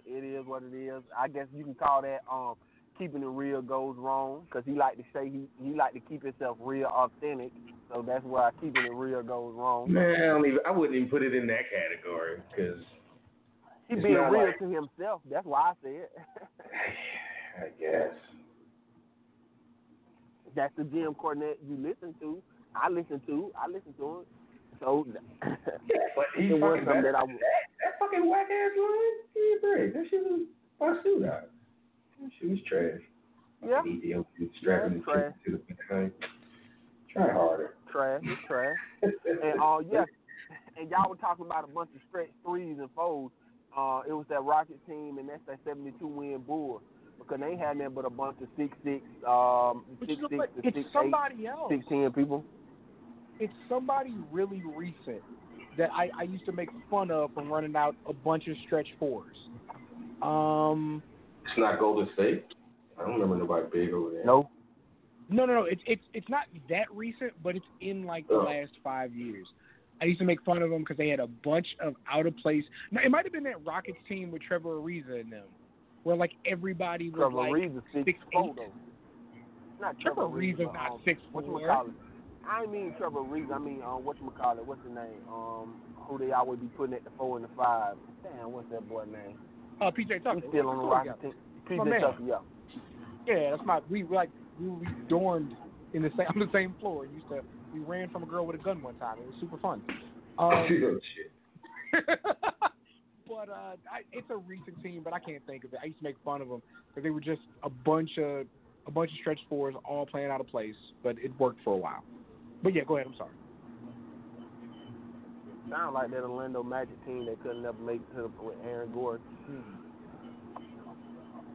S7: it is what it is. I guess you can call that um keeping it real goes wrong because he like to say he he like to keep himself real authentic. So that's why keeping it real goes wrong.
S2: Man, I, don't even, I wouldn't even put it in that category because
S7: He being real
S2: like-
S7: to himself. That's why I say it.
S2: I guess.
S7: That's the Jim Cornette you listen to. I listen to. I listen to it. So
S2: Yeah, but
S7: was
S2: fucking
S7: that I
S2: that, that fucking whack ass line, a break. That shit was bust out. That shit was trash.
S7: yeah
S2: Ethiopia strapping
S7: Yeah,
S2: the
S7: trash.
S2: to the behind. Try harder.
S7: trash. Trash. And uh yeah, and y'all were talking about a bunch of stretch threes and fours. Uh, it was that Rocket team, and that's that seventy-two win Bulls because they had nothing but a bunch of six six, um,
S3: But
S7: six six,
S3: what?
S7: to
S3: It's
S7: six eight,
S3: else.
S7: six ten people.
S3: It's somebody really recent that I, I used to make fun of for running out a bunch of stretch fours. Um,
S2: It's not Golden State. I don't remember nobody big over there.
S7: No,
S3: no, no, no. It's it's it's not that recent, but it's in like the
S2: Oh.
S3: last five years. I used to make fun of them because they had a bunch of out of place. No, it might have been that Rockets team with Trevor Ariza in them, where like everybody was
S7: Trevor
S3: like
S7: Reeves is six
S3: six
S7: four
S3: eight.
S7: though. Not
S3: Trevor
S7: Trevor Reeves,
S3: Ariza's
S7: but,
S3: not
S7: um,
S3: six
S7: What you
S3: four.
S7: call it? I mean Trevor Reeves. I mean um, what you call it? What's the name? Um, who they always be putting at the four and the five? Damn, what's that boy name?
S3: Uh, PJ Tucker.
S7: He's still on the
S3: Sorry, yeah. My
S7: PJ
S3: man.
S7: Tucker, yeah.
S3: Yeah, that's my. We like we, we dormed in the same on the same floor. Used to we ran from a girl with a gun one time. It was super fun. Um,
S2: Oh, shit.
S3: but uh, I, it's a recent team, but I can't think of it. I used to make fun of them because they were just a bunch of a bunch of stretch fours all playing out of place, but it worked for a while. But yeah, go ahead. I'm sorry.
S7: Sound like that Orlando Magic team that couldn't never make it to the, with Aaron Gordon.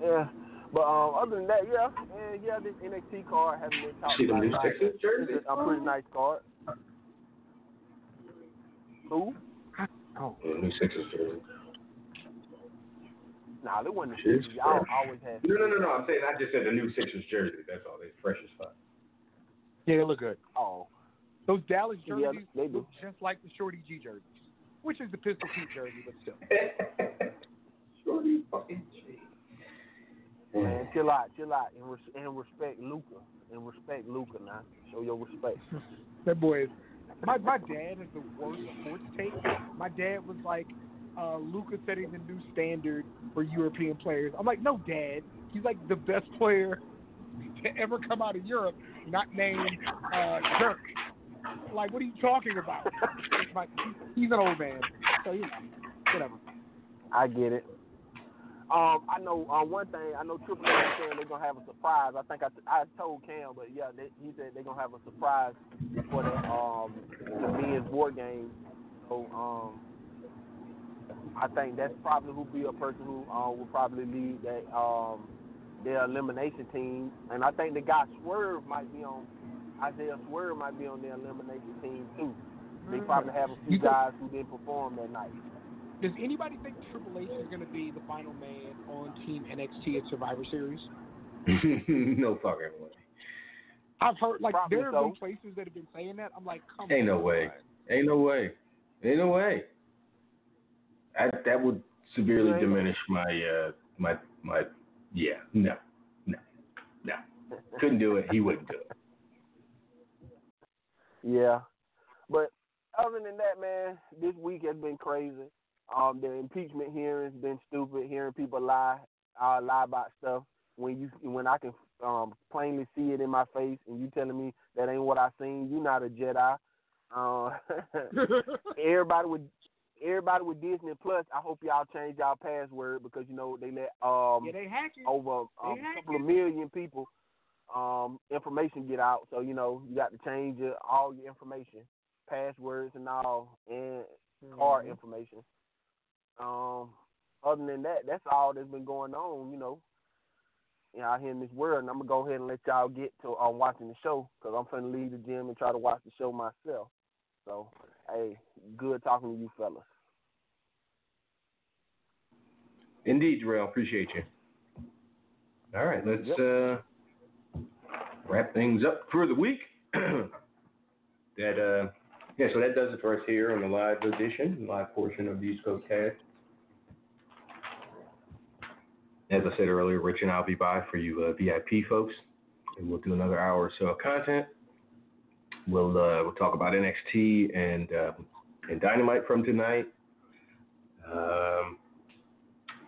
S7: Yeah. But um, other than that, yeah, and yeah, this NXT card hasn't been talked
S2: See the
S7: about.
S2: new
S7: a.
S2: Texas jersey?
S7: It's a, a pretty nice card. Who?
S3: Oh,
S2: Yeah, new Sixers jersey.
S7: Nah, they wasn't the
S2: Shit's
S7: Sixers. Y'all always had.
S2: No, no, no, no. I'm saying I just said the new Sixers jersey. That's all. They fresh as fuck.
S3: yeah, they look good.
S7: Oh,
S3: Those Dallas
S7: Yeah,
S3: jerseys
S7: they do.
S3: look just like the Shorty G jerseys, which is the Pistol Pete jersey, but still.
S2: Shorty fucking G.
S7: man, chill out, chill out, and, res- and respect Luka, and respect Luka now. Show your respect.
S3: That boy is. My my dad is the worst sports take. My dad was like, uh, Luka setting the new standard for European players. I'm like, no, Dad. He's like the best player to ever come out of Europe, not named uh, Dirk. Like, what are you talking about? Like, he's an old man, so you know, whatever.
S7: I get it. Um, I know uh, one thing. I know Triple H is saying they're gonna have a surprise. I think I, I told Cam, but yeah, they, he said they're gonna have a surprise for the um the men's board game. So um, I think that's probably who be a person who uh, will probably lead that um their elimination team. And I think the guy Swerve might be on. Isaiah Swerve might be on the elimination team too. They probably have a few
S3: You
S7: guys who didn't perform that night.
S3: Does anybody think Triple H is going to be the final man on Team NXT at Survivor Series?
S2: no fucking way.
S3: I've heard like
S7: Probably
S3: there have
S7: so.
S3: been places that have been saying that. I'm like, come on.
S2: Ain't no
S3: on.
S2: way. Ain't no way. Ain't no way. I, that would severely
S7: Ain't
S2: diminish my uh my my yeah no no no couldn't do it. He wouldn't do it.
S7: Yeah, but other than that, man, this week has been crazy. Um, the impeachment hearings been stupid. Hearing people lie, uh, lie about stuff when you when I can um plainly see it in my face, and you telling me that ain't what I seen. You not a Jedi. Uh, everybody with everybody with Disney Plus. I hope y'all change y'all password because you know they let um
S3: yeah, they
S7: over um, a couple of million people um information get out. So you know you got to change your, all your information. passwords and all, and card
S3: Mhm.
S7: information. Um, other than that, that's all that's been going on. You know, you know, out here in this world. And I'm gonna go ahead and let y'all get to um, watching the show because I'm finna leave the gym and try to watch the show myself. So, hey, good talking to you fellas.
S2: Indeed, Jarrell. Appreciate you. All right, let's uh, wrap things up for the week. that uh, yeah, so that does it for us here on the live edition, live portion of the East Coast Cast. As I said earlier, Rich and I'll be by for you uh, VIP folks, and we'll do another hour or so of content. We'll uh, we'll talk about NXT and uh, and Dynamite from tonight. Um,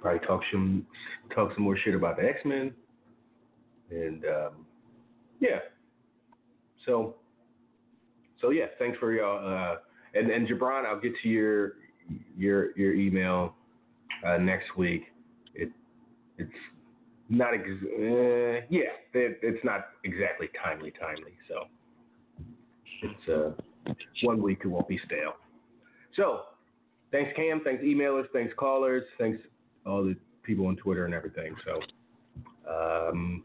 S2: probably talk some talk some more shit about the X Men, and um, yeah. So so yeah, thanks for y'all. Uh, and and Jabron, I'll get to your your your email uh, next week. It it's not ex- uh, yeah, it, it's not exactly timely timely. So it's uh one week it won't be stale. So thanks Cam, thanks emailers, thanks callers, thanks all the people on Twitter and everything. So um,